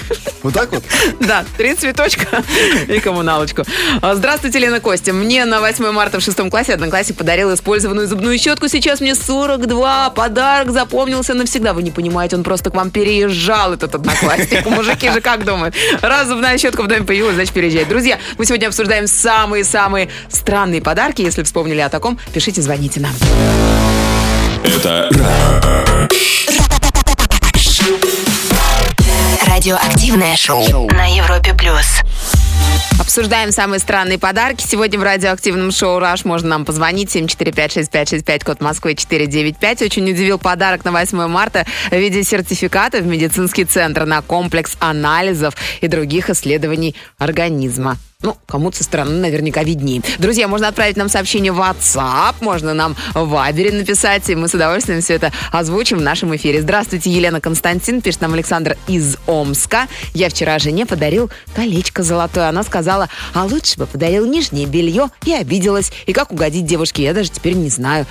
[SPEAKER 4] Вот так вот?
[SPEAKER 3] Да, три цветочка и коммуналочку. А, Здравствуйте, Лена Костя. Мне на 8 марта в шестом классе одноклассник подарил использованную зубную щетку. Сейчас мне 42. Подарок запомнился навсегда. Вы не понимаете, он просто к вам переезжал, этот одноклассник. Мужики же как думают? Раз зубная щетка в доме появилась, значит переезжает. Друзья, мы сегодня обсуждаем самые-самые странные подарки. Если вспомнили о таком, пишите, звоните нам.
[SPEAKER 6] Это
[SPEAKER 2] Радиоактивное шоу на Европе плюс.
[SPEAKER 3] Обсуждаем самые странные подарки. Сегодня в радиоактивном шоу «Раш» можно нам позвонить. 745-6565, код Москвы 495. Очень удивил подарок на 8 марта в виде сертификата в медицинский центр на комплекс анализов и других исследований организма. Ну, кому-то со стороны наверняка виднее. Друзья, можно отправить нам сообщение в WhatsApp, можно нам в Вайбере написать, и мы с удовольствием все это озвучим в нашем эфире. Здравствуйте, Елена Константин, пишет нам Александр из Омска. Я вчера жене подарил колечко золотое. Она сказала, а лучше бы подарил нижнее белье, и обиделась. И как угодить девушке, я даже теперь не знаю.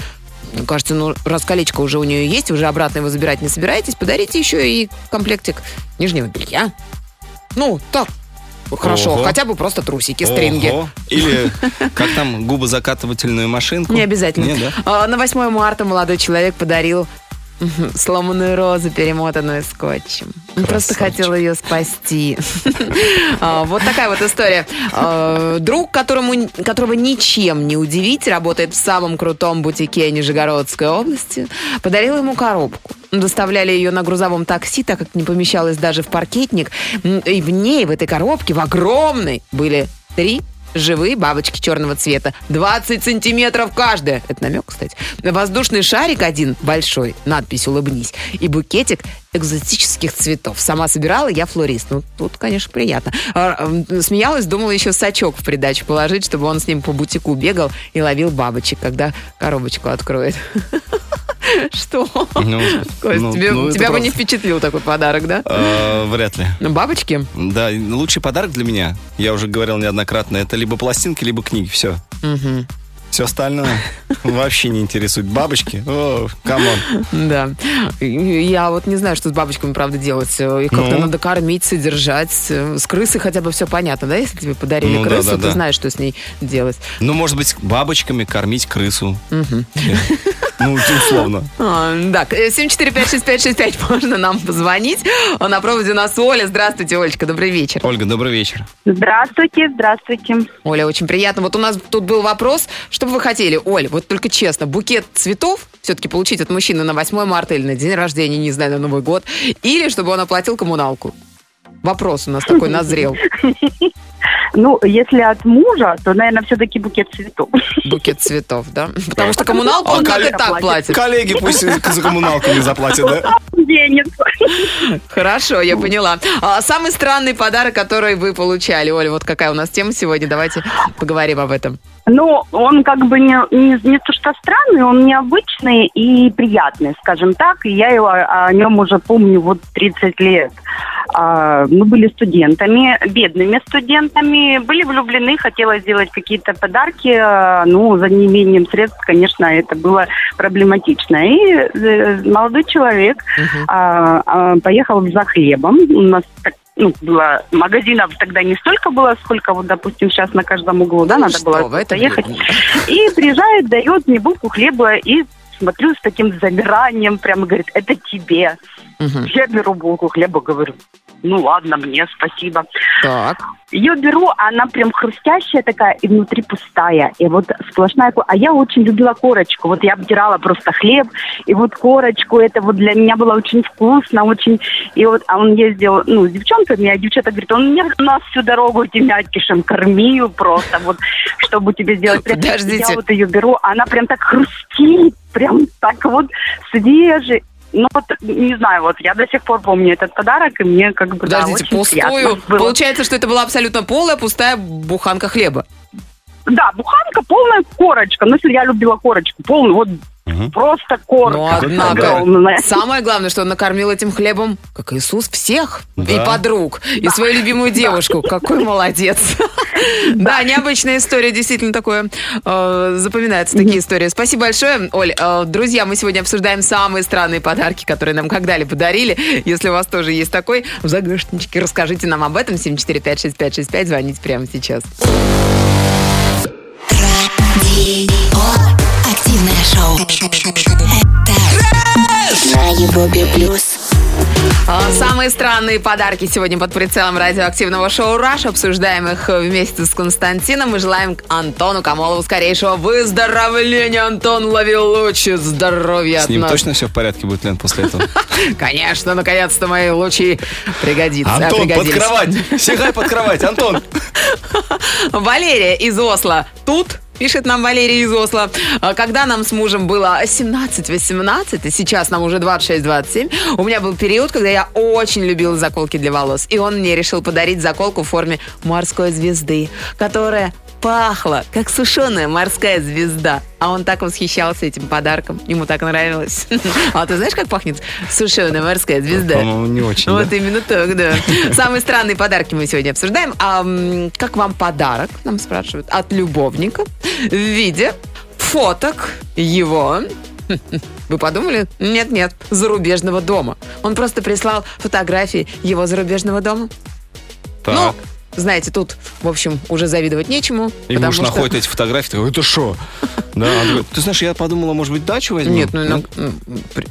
[SPEAKER 3] Мне кажется, ну, раз колечко уже у нее есть, уже обратно его забирать не собираетесь, подарите еще и комплектик нижнего белья. Ну, так, хорошо,
[SPEAKER 4] Ого.
[SPEAKER 3] хотя бы просто трусики, стринги.
[SPEAKER 4] Ого. Или как там, губозакатывательную машинку?
[SPEAKER 3] Не обязательно.
[SPEAKER 4] Не, да?
[SPEAKER 3] А, На 8 марта молодой человек подарил сломанную розу, перемотанную скотчем. Просто
[SPEAKER 4] Красавчик.
[SPEAKER 3] хотел ее спасти. А, Вот такая вот история. А, Друг, которому, которого ничем не удивить, работает в самом крутом бутике Нижегородской области, подарил ему коробку. Доставляли ее на грузовом такси, так как не помещалась даже в паркетник. И в ней, в этой коробке, в огромной, были три живые бабочки черного цвета. 20 сантиметров каждая. Это намек, кстати. Воздушный шарик один большой, надпись «Улыбнись», и букетик экзотических цветов. Сама собирала, я флорист. Ну, тут, конечно, приятно. А, Смеялась, думала еще сачок в придачу положить, чтобы он с ним по бутику бегал и ловил бабочек, когда коробочку откроет. Что?
[SPEAKER 4] Ну,
[SPEAKER 3] Кость,
[SPEAKER 4] ну,
[SPEAKER 3] тебе-
[SPEAKER 4] ну,
[SPEAKER 3] тебя бы
[SPEAKER 4] правда.
[SPEAKER 3] не впечатлил такой подарок, да?
[SPEAKER 4] Э, Вряд ли.
[SPEAKER 3] Ну, бабочки?
[SPEAKER 4] Да, лучший подарок для меня, я уже говорил неоднократно, это либо пластинки, либо книги. Все. Все остальное вообще не интересует. Бабочки? О, come on.
[SPEAKER 3] Да. Я вот не знаю, что с бабочками, правда, делать. Их как-то
[SPEAKER 4] Ну?
[SPEAKER 3] надо кормить, содержать. С крысой хотя бы все понятно, да? Если тебе подарили
[SPEAKER 4] Ну да,
[SPEAKER 3] крысу,
[SPEAKER 4] да,
[SPEAKER 3] ты
[SPEAKER 4] да.
[SPEAKER 3] знаешь, что с ней делать.
[SPEAKER 4] Ну, может быть, бабочками кормить крысу. Ну, условно.
[SPEAKER 3] А, Так, э, 7456565 можно нам позвонить. На проводе у нас Оля. Здравствуйте, Олечка, добрый вечер.
[SPEAKER 4] Ольга, добрый вечер.
[SPEAKER 7] Здравствуйте, здравствуйте.
[SPEAKER 3] Оля, очень приятно. Вот у нас тут был вопрос, что бы вы хотели, Оль, вот только честно, букет цветов все-таки получить от мужчины на 8 марта или на день рождения, не знаю, на Новый год, или чтобы он оплатил коммуналку? Вопрос у нас такой назрел.
[SPEAKER 7] Ну, если от мужа, то, наверное, все-таки букет цветов.
[SPEAKER 3] Букет цветов, да? Потому что коммуналку он как и так платит.
[SPEAKER 4] Коллеги пусть за коммуналку не заплатят, да?
[SPEAKER 7] Денег.
[SPEAKER 3] Хорошо, я поняла. А самый странный подарок, который вы получали, Оля, вот какая у нас тема сегодня, давайте поговорим об этом.
[SPEAKER 7] Ну, он как бы не, не, не то что странный, он необычный и приятный, скажем так. И я его, о, о нем уже помню вот 30 лет. А, мы были студентами, бедными студентами, были влюблены, хотелось сделать какие-то подарки, а, ну, за неимением средств, конечно, это было проблематично. И э, молодой человек а, поехал за хлебом. У нас так ну, было магазинов тогда не столько было, сколько вот, допустим, сейчас на каждом углу, да,
[SPEAKER 3] Ну
[SPEAKER 7] надо
[SPEAKER 3] что
[SPEAKER 7] было
[SPEAKER 3] вы, это
[SPEAKER 7] ехать.
[SPEAKER 3] бедно.
[SPEAKER 7] И приезжает, дает мне булку хлеба и смотрю с таким замиранием, прямо говорит, это тебе.
[SPEAKER 3] Мгм.
[SPEAKER 7] Я беру булку хлеба, говорю, ну ладно, мне спасибо.
[SPEAKER 3] Так.
[SPEAKER 7] Ее беру, а она прям хрустящая такая и внутри пустая. И вот сплошная... А я очень любила корочку. Вот я обдирала просто хлеб, и вот корочку, это вот для меня было очень вкусно, очень... И вот, а он ездил, ну, с девчонками, а девчата говорит, он мне нас всю дорогу этим мякишем кормил просто, вот, чтобы тебе сделать.
[SPEAKER 3] Подождите.
[SPEAKER 7] Я вот ее беру, она прям так хрустит, прям так вот свежий. Ну вот, не знаю, вот я до сих пор помню этот подарок, и мне как бы, да,
[SPEAKER 3] Подождите,
[SPEAKER 7] очень приятно
[SPEAKER 3] пустую.
[SPEAKER 7] было.
[SPEAKER 3] Получается, что это была абсолютно полая, пустая буханка хлеба.
[SPEAKER 7] Да, буханка полная корочка. Ну, если я любила корочку, полную, вот просто корочка.
[SPEAKER 3] Ну, однако,
[SPEAKER 7] огромная.
[SPEAKER 3] самое главное, что он накормил этим хлебом, как Иисус, всех.
[SPEAKER 4] Да.
[SPEAKER 3] И подруг, и свою любимую девушку. Какой молодец. Да, необычная история, действительно такое. э, Запоминаются такие истории. Спасибо большое, Оль. Э, Друзья, мы сегодня обсуждаем самые странные подарки, которые нам когда-либо подарили. Если у вас тоже есть такой, в загашничке расскажите нам об этом. 7456565, звоните прямо сейчас.
[SPEAKER 2] Радио. Активное шоу. Это на Европе плюс.
[SPEAKER 3] Самые странные подарки сегодня под прицелом радиоактивного шоу «Раш». Обсуждаем их вместе с Константином. Мы желаем Антону Камолову скорейшего выздоровления. Антон, лови лучи здоровья
[SPEAKER 4] С
[SPEAKER 3] от
[SPEAKER 4] ним
[SPEAKER 3] нас.
[SPEAKER 4] точно все в порядке будет, Лен, после этого?
[SPEAKER 3] Конечно, наконец-то мои лучи пригодятся.
[SPEAKER 4] Антон, под кровать! Сигай под кровать, Антон!
[SPEAKER 3] Валерия из Осло тут. Пишет нам Валерия из Осло. А, Когда нам с мужем было 17-18, и сейчас нам уже 26-27, у меня был период, когда я очень любила заколки для волос. И он мне решил подарить заколку в форме морской звезды, которая пахла, как сушеная морская звезда. А он так восхищался этим подарком. Ему так нравилось. А ты знаешь, как пахнет сушеная морская звезда?
[SPEAKER 4] По-моему, не очень,
[SPEAKER 3] Вот
[SPEAKER 4] да?
[SPEAKER 3] именно так, да. Самые странные подарки мы сегодня обсуждаем. А как вам подарок, нам спрашивают, от любовника в виде фоток его вы подумали? Нет-нет, зарубежного дома. Он просто прислал фотографии его зарубежного дома. Ну,
[SPEAKER 4] Так.
[SPEAKER 3] Знаете, тут, в общем, уже завидовать нечему.
[SPEAKER 4] И муж
[SPEAKER 3] что-
[SPEAKER 4] находит эти фотографии, такой, это что? Да, говорит, ты знаешь, я подумала, может быть, дачу возьмем?
[SPEAKER 3] Нет, ну, иног- ну,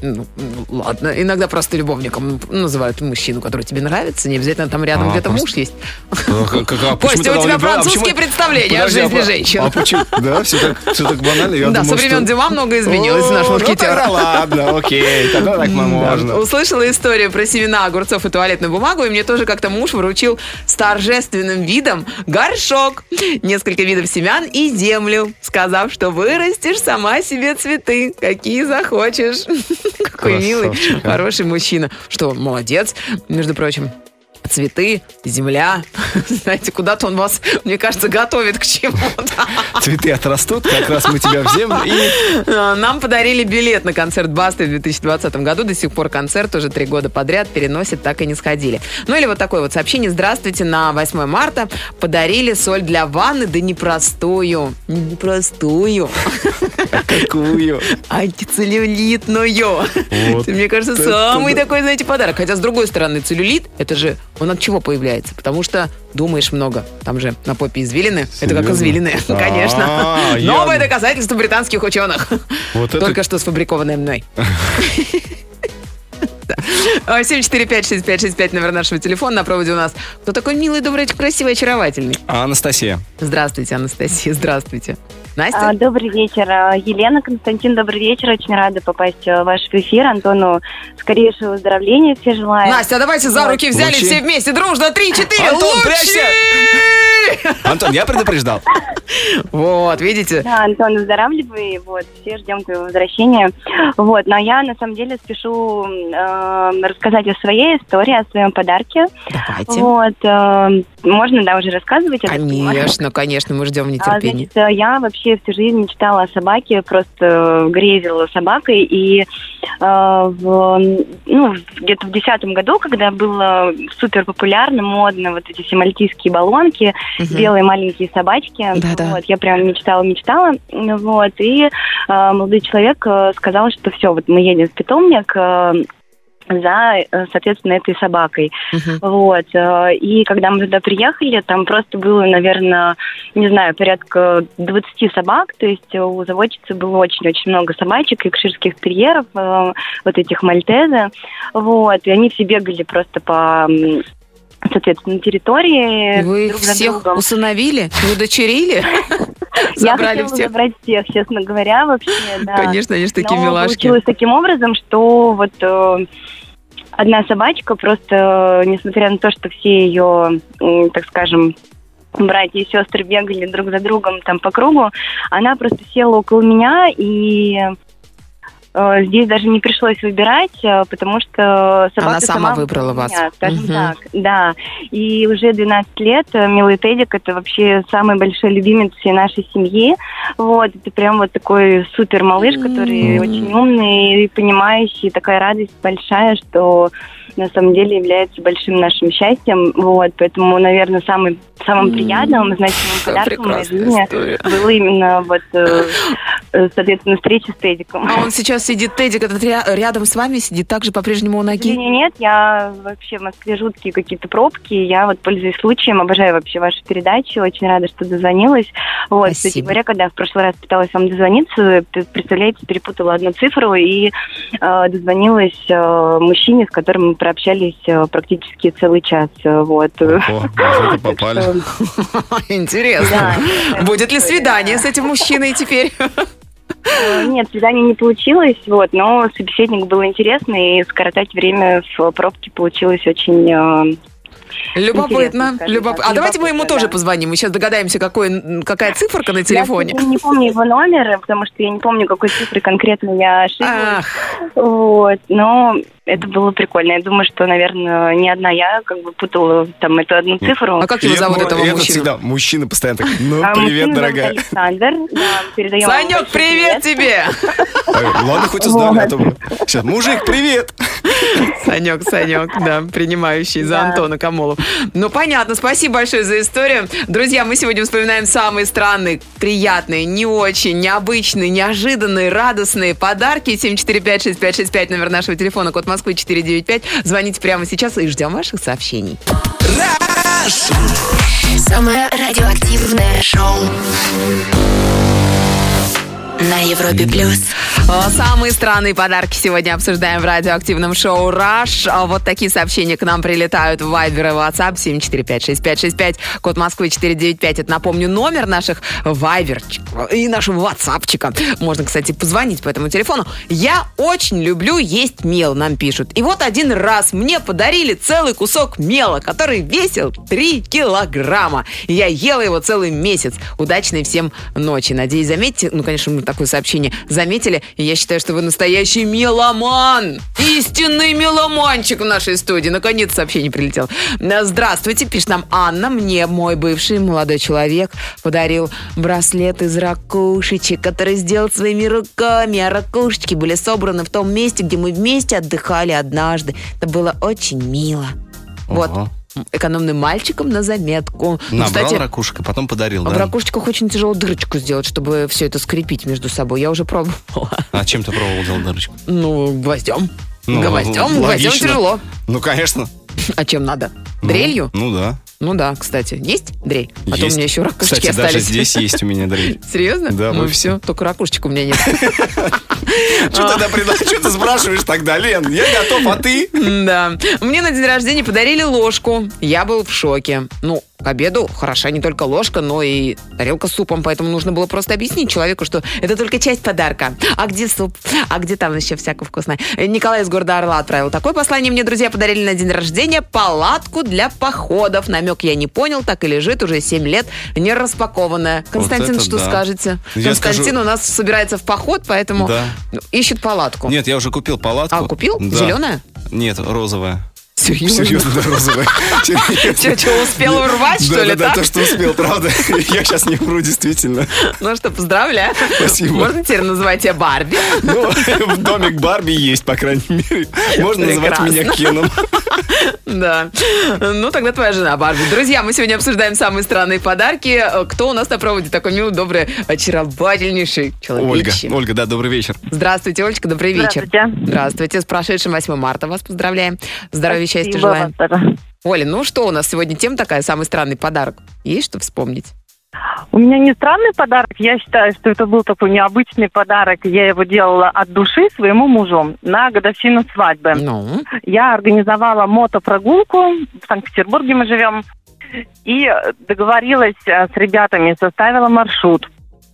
[SPEAKER 3] ну, ну, ладно. Иногда просто любовником называют мужчину, который тебе нравится. Не обязательно там рядом
[SPEAKER 4] А,
[SPEAKER 3] где-то
[SPEAKER 4] просто-
[SPEAKER 3] муж есть.
[SPEAKER 4] Как- как- а почему
[SPEAKER 3] Костя, у тебя?
[SPEAKER 4] А
[SPEAKER 3] французские
[SPEAKER 4] почему-
[SPEAKER 3] представления о
[SPEAKER 4] Подожди,
[SPEAKER 3] жизни женщин.
[SPEAKER 4] А почему? Да, все так, все так банально. Я
[SPEAKER 3] да,
[SPEAKER 4] думал,
[SPEAKER 3] со времен
[SPEAKER 4] что-
[SPEAKER 3] Дюма много изменилось, наш
[SPEAKER 4] ну
[SPEAKER 3] мушкетер.
[SPEAKER 4] тогда ладно, окей, тогда так можно.
[SPEAKER 3] Услышала историю про семена огурцов и туалетную бумагу, и мне тоже как-то муж вручил с торжественным видом горшок, несколько видов семян и землю, сказав, что вырастешь сама себе цветы, какие захочешь. Какой милый, хороший мужчина. Что, молодец, между прочим. Цветы, земля. Знаете, куда-то он вас, мне кажется, готовит к чему-то.
[SPEAKER 4] Цветы отрастут, как раз мы тебя в землю и...
[SPEAKER 3] А, Нам подарили билет на концерт Басты в 2020 году. До сих пор концерт уже три года подряд переносит, так и не сходили. Ну или вот такое вот сообщение. Здравствуйте, на 8 марта подарили соль для ванны, да не простую. Не простую,
[SPEAKER 4] Какую?
[SPEAKER 3] антицеллюлитную.
[SPEAKER 4] Вот
[SPEAKER 3] Мне кажется, самый такой, знаете, подарок. Хотя, с другой стороны, целлюлит, это же, он от чего появляется? Потому что думаешь много. Там же на попе извилины. Это как
[SPEAKER 4] Серьезно?
[SPEAKER 3] извилины,
[SPEAKER 4] А,
[SPEAKER 3] конечно.
[SPEAKER 4] я-
[SPEAKER 3] Новое доказательство британских ученых.
[SPEAKER 4] Вот это-
[SPEAKER 3] Только что сфабрикованное мной. Да. А, 745-6565, номер нашего телефона. На проводе у нас кто такой милый, добрый, красивый, очаровательный.
[SPEAKER 4] А Анастасия.
[SPEAKER 3] Здравствуйте, Анастасия, здравствуйте. Настя?
[SPEAKER 8] А, Добрый вечер, А, Елена, Константин, добрый вечер. Очень рада попасть э, в ваш эфир. Антону скорейшего выздоровления все желаю.
[SPEAKER 3] Настя, а давайте за руки взяли
[SPEAKER 4] Лучи.
[SPEAKER 3] все вместе, дружно, три-четыре,
[SPEAKER 4] Антон,
[SPEAKER 3] лучи!
[SPEAKER 4] прячься! Антон, я предупреждал.
[SPEAKER 3] Вот, видите?
[SPEAKER 8] Да, Антон, выздоравливай. Вот, все ждем твоего возвращения. Вот, но я на самом деле спешу э, рассказать о своей истории, о своем подарке.
[SPEAKER 3] Давайте.
[SPEAKER 8] Вот, э, можно, да, уже рассказывать?
[SPEAKER 3] Конечно, конечно, мы ждем в
[SPEAKER 8] А, значит, э, я вообще всю жизнь мечтала о собаке, просто э, грезила собакой. И э, в, ну, где-то в десятом году, когда было супер популярно, модно, вот эти все мальтийские баллонки,
[SPEAKER 3] Мгм.
[SPEAKER 8] белые маленькие собачки,
[SPEAKER 3] Да-да.
[SPEAKER 8] вот, я прям мечтала, мечтала. Вот, и э, молодой человек э, сказал, что все, вот мы едем в питомник, э, за, э, соответственно, этой собакой.
[SPEAKER 3] Мгм.
[SPEAKER 8] Вот. э, И когда мы туда приехали, там просто было, наверное, не знаю, порядка 20 собак. То есть у заводчицы было очень-очень много собачек, якширских терьеров, э, вот этих мальтезы. Вот. И они все бегали просто по соответственно, территории.
[SPEAKER 3] Вы
[SPEAKER 8] друг за
[SPEAKER 3] всех
[SPEAKER 8] другом.
[SPEAKER 3] усыновили, удочерили?
[SPEAKER 8] Я
[SPEAKER 3] Забрали
[SPEAKER 8] хотела
[SPEAKER 3] всех?
[SPEAKER 8] забрать всех, честно говоря, вообще, да.
[SPEAKER 3] Конечно, они же такие
[SPEAKER 8] Но
[SPEAKER 3] милашки.
[SPEAKER 8] получилось таким образом, что вот э, одна собачка просто, э, несмотря на то, что все ее, так скажем, братья и сестры бегали друг за другом там по кругу, она просто села около меня и здесь даже не пришлось выбирать, э, потому что собака
[SPEAKER 3] Она сама выбрала
[SPEAKER 8] выбрала
[SPEAKER 3] вас.
[SPEAKER 8] меня, скажем
[SPEAKER 3] Мгм.
[SPEAKER 8] так, да. И уже 12 лет э, милый Тедик это вообще самый большой любимец всей нашей семьи. Вот, это прям вот такой супер малыш, который
[SPEAKER 3] М.
[SPEAKER 8] очень умный и понимающий, такая радость большая, что на самом деле является большим нашим счастьем. Вот, поэтому, наверное, самый, самым приятным, значимым подарком в моей жизни
[SPEAKER 3] история.
[SPEAKER 8] было именно вот, э, э, соответственно, встреча с Тедиком.
[SPEAKER 3] А он сейчас сидит, Тедик, этот ря- рядом с вами сидит, также по-прежнему у ноги?
[SPEAKER 8] сожалению, нет, я вообще в Москве жуткие какие-то пробки. Я вот пользуюсь случаем, обожаю вообще ваши передачи, очень рада, что дозвонилась. Вот, кстати
[SPEAKER 3] Спасибо.
[SPEAKER 8] говоря, когда в прошлый раз пыталась вам дозвониться, представляете, перепутала одну цифру и э, дозвонилась э, мужчине, с которым прообщались э, практически целый час. э, Вот.
[SPEAKER 4] О, попали.
[SPEAKER 3] Интересно. Будет ли свидание с этим мужчиной теперь?
[SPEAKER 8] Э, Нет, свидание не получилось, вот, но собеседник был интересный, и скоротать время в пробке получилось очень э,
[SPEAKER 3] Любопытно. Любоп-. А давайте мы ему
[SPEAKER 8] Любопытно,
[SPEAKER 3] тоже
[SPEAKER 8] да.
[SPEAKER 3] позвоним. Мы сейчас догадаемся, какой, какая циферка на телефоне.
[SPEAKER 8] Я не помню его номер, потому что я не помню, какой цифры конкретно я ошиблась. Вот, но это было прикольно. Я думаю, что, наверное, не одна я как бы путала там эту одну цифру.
[SPEAKER 3] а как его зовут,
[SPEAKER 4] это-
[SPEAKER 3] этого
[SPEAKER 4] это
[SPEAKER 3] мужчину?
[SPEAKER 4] всегда мужчина постоянно так, ну,
[SPEAKER 8] А
[SPEAKER 4] привет, дорогая.
[SPEAKER 8] Александр. Да, передаем
[SPEAKER 3] Санек,
[SPEAKER 8] большой
[SPEAKER 3] привет тебе!
[SPEAKER 4] А, Ладно, хоть узнали, а то Сейчас, мужик, привет!
[SPEAKER 3] Санек, Санек, да, принимающий за
[SPEAKER 8] Да.
[SPEAKER 3] Антона Камолов. Ну, понятно, спасибо большое за историю. Друзья, мы сегодня вспоминаем самые странные, приятные, не очень, необычные, неожиданные, радостные подарки. 7456565, номер нашего телефона, код Москвы 495. Звоните прямо сейчас и ждем ваших сообщений.
[SPEAKER 2] Самое радиоактивное шоу на Европе плюс.
[SPEAKER 3] Самые странные подарки сегодня обсуждаем в радиоактивном шоу «Раш». А Вот такие сообщения к нам прилетают в Viber и WhatsApp 7456565, код Москвы 495. Это, напомню, номер наших Viber и нашего WhatsAppчика. Можно, кстати, позвонить по этому телефону. Я очень люблю есть мел, нам пишут. И вот один раз мне подарили целый кусок мела, который весил 3 килограмма. Я ела его целый месяц. Удачной всем ночи. Надеюсь, заметьте, ну, конечно, мы такое сообщение заметили. Я считаю, что вы настоящий меломан. Истинный меломанчик в нашей студии. Наконец сообщение прилетело. Э, Здравствуйте, пишет нам Анна. Мне мой бывший молодой человек подарил браслет из ракушечек, который сделал своими руками. А ракушечки были собраны в том месте, где мы вместе отдыхали однажды. Это было очень мило. Вот. Экономным мальчиком на заметку. Ну,
[SPEAKER 4] Набрал
[SPEAKER 3] кстати,
[SPEAKER 4] ракушек, а потом подарил,
[SPEAKER 3] в
[SPEAKER 4] да?
[SPEAKER 3] ракушечках очень тяжело дырочку сделать, чтобы все это скрепить между собой. Я уже пробовала.
[SPEAKER 4] А чем ты пробовал делать дырочку?
[SPEAKER 3] Ну, гвоздем.
[SPEAKER 4] Ну,
[SPEAKER 3] гвоздем, гвоздем
[SPEAKER 4] логично.
[SPEAKER 3] тяжело.
[SPEAKER 4] Ну, конечно.
[SPEAKER 3] А чем надо?
[SPEAKER 4] Ну,
[SPEAKER 3] Дрелью?
[SPEAKER 4] Ну, да.
[SPEAKER 3] Ну да, кстати. Есть дрель? А то у
[SPEAKER 4] Есть.
[SPEAKER 3] меня еще ракушечки
[SPEAKER 4] Кстати,
[SPEAKER 3] остались.
[SPEAKER 4] даже здесь есть у меня дрель.
[SPEAKER 3] Серьезно?
[SPEAKER 4] Да,
[SPEAKER 3] Ну все, только ракушечек у меня нет.
[SPEAKER 4] Что ты спрашиваешь тогда, Лен? Я готов, а ты?
[SPEAKER 3] Да. Мне на день рождения подарили ложку. Я был в шоке. Ну, к обеду хороша не только ложка, но и тарелка с супом, поэтому нужно было просто объяснить человеку, что это только часть подарка. А где суп? А где там еще всякое вкусное? Николай из города Орла отправил такое послание. Мне друзья подарили на день рождения палатку для походов. Намек я не понял, так и лежит уже 7 лет, не распакованная. Константин,
[SPEAKER 4] это
[SPEAKER 3] что
[SPEAKER 4] да.
[SPEAKER 3] скажете?
[SPEAKER 4] Я
[SPEAKER 3] Константин
[SPEAKER 4] скажу-
[SPEAKER 3] у нас собирается в поход, поэтому
[SPEAKER 4] Да.
[SPEAKER 3] ищет палатку.
[SPEAKER 4] Нет, я уже купил палатку.
[SPEAKER 3] А, купил?
[SPEAKER 4] Да.
[SPEAKER 3] Зеленая?
[SPEAKER 4] Нет, розовая.
[SPEAKER 3] Серьезно?
[SPEAKER 4] Серьезно, да, розовая.
[SPEAKER 3] Че, что, успел урвать, что ли,
[SPEAKER 4] да, да, то, что успел, правда. Я сейчас не вру, действительно.
[SPEAKER 3] Ну что, поздравляю.
[SPEAKER 4] Спасибо.
[SPEAKER 3] Можно теперь называть тебя Барби?
[SPEAKER 4] Ну, в домик Барби есть, по крайней мере. Можно называть меня Кеном.
[SPEAKER 3] Да. Ну, тогда твоя жена Барби. Друзья, мы сегодня обсуждаем самые странные подарки. Кто у нас на проводе такой милый, добрый, очаровательнейший
[SPEAKER 4] Ольга,
[SPEAKER 3] человек?
[SPEAKER 4] Ольга, да, добрый вечер.
[SPEAKER 3] Здравствуйте, Олечка, добрый вечер.
[SPEAKER 1] Здравствуйте.
[SPEAKER 3] Здравствуйте. С прошедшим 8 марта вас поздравляем. Здоровья, счастья
[SPEAKER 1] Спасибо
[SPEAKER 3] желаем.
[SPEAKER 1] вам.
[SPEAKER 3] Оля, ну что у нас сегодня тема такая, самый странный подарок? Есть что вспомнить?
[SPEAKER 1] У меня не странный подарок. Я считаю, что это был такой необычный подарок. Я его делала от души своему мужу на годовщину свадьбы.
[SPEAKER 3] Ну,
[SPEAKER 1] Я организовала мотопрогулку. В Санкт-Петербурге мы живем. И договорилась э, с ребятами, составила маршрут.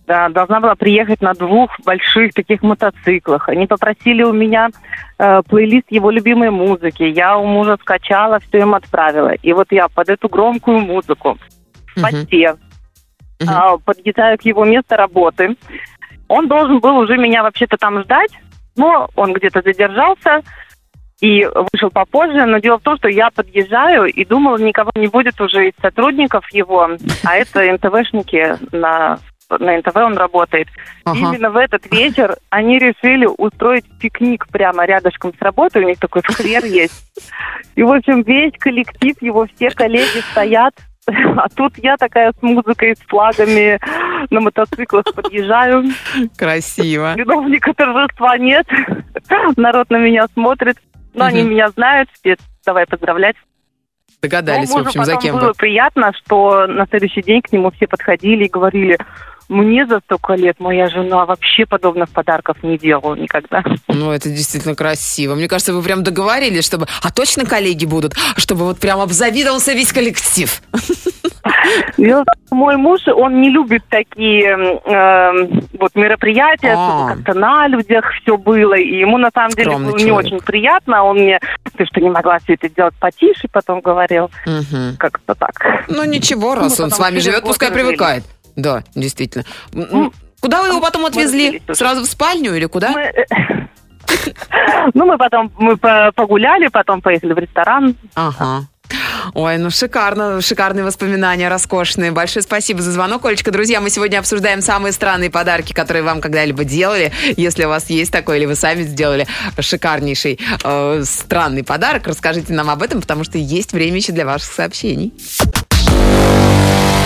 [SPEAKER 1] Да, должна была приехать на двух больших таких мотоциклах. Они попросили у меня э, плейлист его любимой музыки. Я у мужа скачала, все им отправила. И вот я под эту громкую музыку посте
[SPEAKER 3] Мгм.
[SPEAKER 1] а, подъезжаю к его месту работы. Он должен был уже меня вообще-то там ждать, но он где-то задержался и вышел попозже. Но дело в том, что я подъезжаю и думала, никого не будет уже из сотрудников его, а это НТВшники на на НТВ он работает.
[SPEAKER 3] Ага.
[SPEAKER 1] Именно в этот вечер они решили устроить пикник прямо рядышком с работой. У них такой сквер есть. И, в общем, весь коллектив, его все коллеги стоят. А тут я такая с музыкой, с флагами на мотоциклах подъезжаю.
[SPEAKER 3] красиво.
[SPEAKER 1] Виновника торжества нет. Народ на меня смотрит. Но они
[SPEAKER 3] Мгм.
[SPEAKER 1] меня знают. Все, давай поздравлять.
[SPEAKER 3] Догадались,
[SPEAKER 1] Ну,
[SPEAKER 3] в общем, за кем
[SPEAKER 1] было
[SPEAKER 3] вы.
[SPEAKER 1] приятно, что на следующий день к нему все подходили и говорили, мне за столько лет моя жена вообще подобных подарков не делала никогда.
[SPEAKER 3] Ну, это действительно красиво. Мне кажется, вы прям договорились, чтобы... А точно коллеги будут? Чтобы вот прям обзавидовался весь коллектив.
[SPEAKER 1] Что Мой муж, он не любит такие э, вот мероприятия,
[SPEAKER 3] А.
[SPEAKER 1] чтобы как-то на людях все было. И ему на самом деле было не очень приятно. Он мне, ты что, не могла все это делать потише, потом говорил. Как-то так.
[SPEAKER 3] Ну, ничего, раз
[SPEAKER 1] Мы
[SPEAKER 3] он с вами живет, пускай привыкает. Да, действительно.
[SPEAKER 1] Ну,
[SPEAKER 3] Куда вы его потом отвезли? Сразу в спальню или куда?
[SPEAKER 1] Мы, Ну, мы потом мы по- погуляли, потом поехали в ресторан.
[SPEAKER 3] Ага. Ой, ну шикарно, шикарные воспоминания, роскошные. Большое спасибо за звонок, Олечка. Друзья, мы сегодня обсуждаем самые странные подарки, которые вам когда-либо делали. Если у вас есть такой, или вы сами сделали шикарнейший э, странный подарок, расскажите нам об этом, потому что есть время еще для ваших сообщений.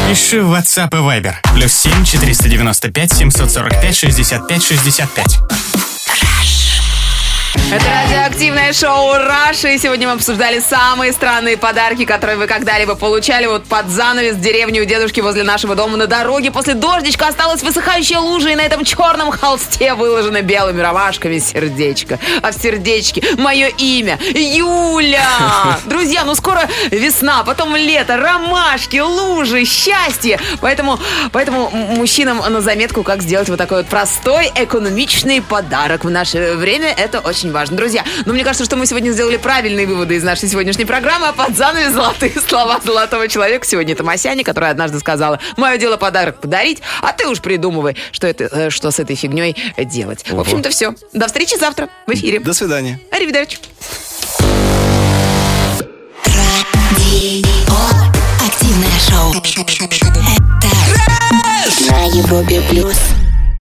[SPEAKER 9] Пиши в WhatsApp и Viber. Плюс 7 495 745 65 65.
[SPEAKER 3] Это радиоактивное шоу «Раша», и сегодня мы обсуждали самые странные подарки, которые вы когда-либо получали. Вот под занавес в деревне у дедушки возле нашего дома на дороге после дождичка осталась высыхающая лужа, и на этом черном холсте выложено белыми ромашками сердечко. А в сердечке мое имя Юля. Друзья, ну скоро весна, потом лето, ромашки, лужи, счастье. Поэтому, поэтому мужчинам на заметку, как сделать вот такой вот простой, экономичный подарок в наше время. Это очень важно. Друзья, ну мне кажется, что мы сегодня сделали правильные выводы из нашей сегодняшней программы, а под занавес золотые слова золотого человека. Сегодня это Масяня, которая однажды сказала, мое дело подарок подарить, а ты уж придумывай, что, это, э, что с этой фигней делать. В общем-то, все. До встречи завтра в эфире.
[SPEAKER 4] До свидания.
[SPEAKER 3] Аривидерчи.
[SPEAKER 2] Активное шоу. Это на Европе плюс.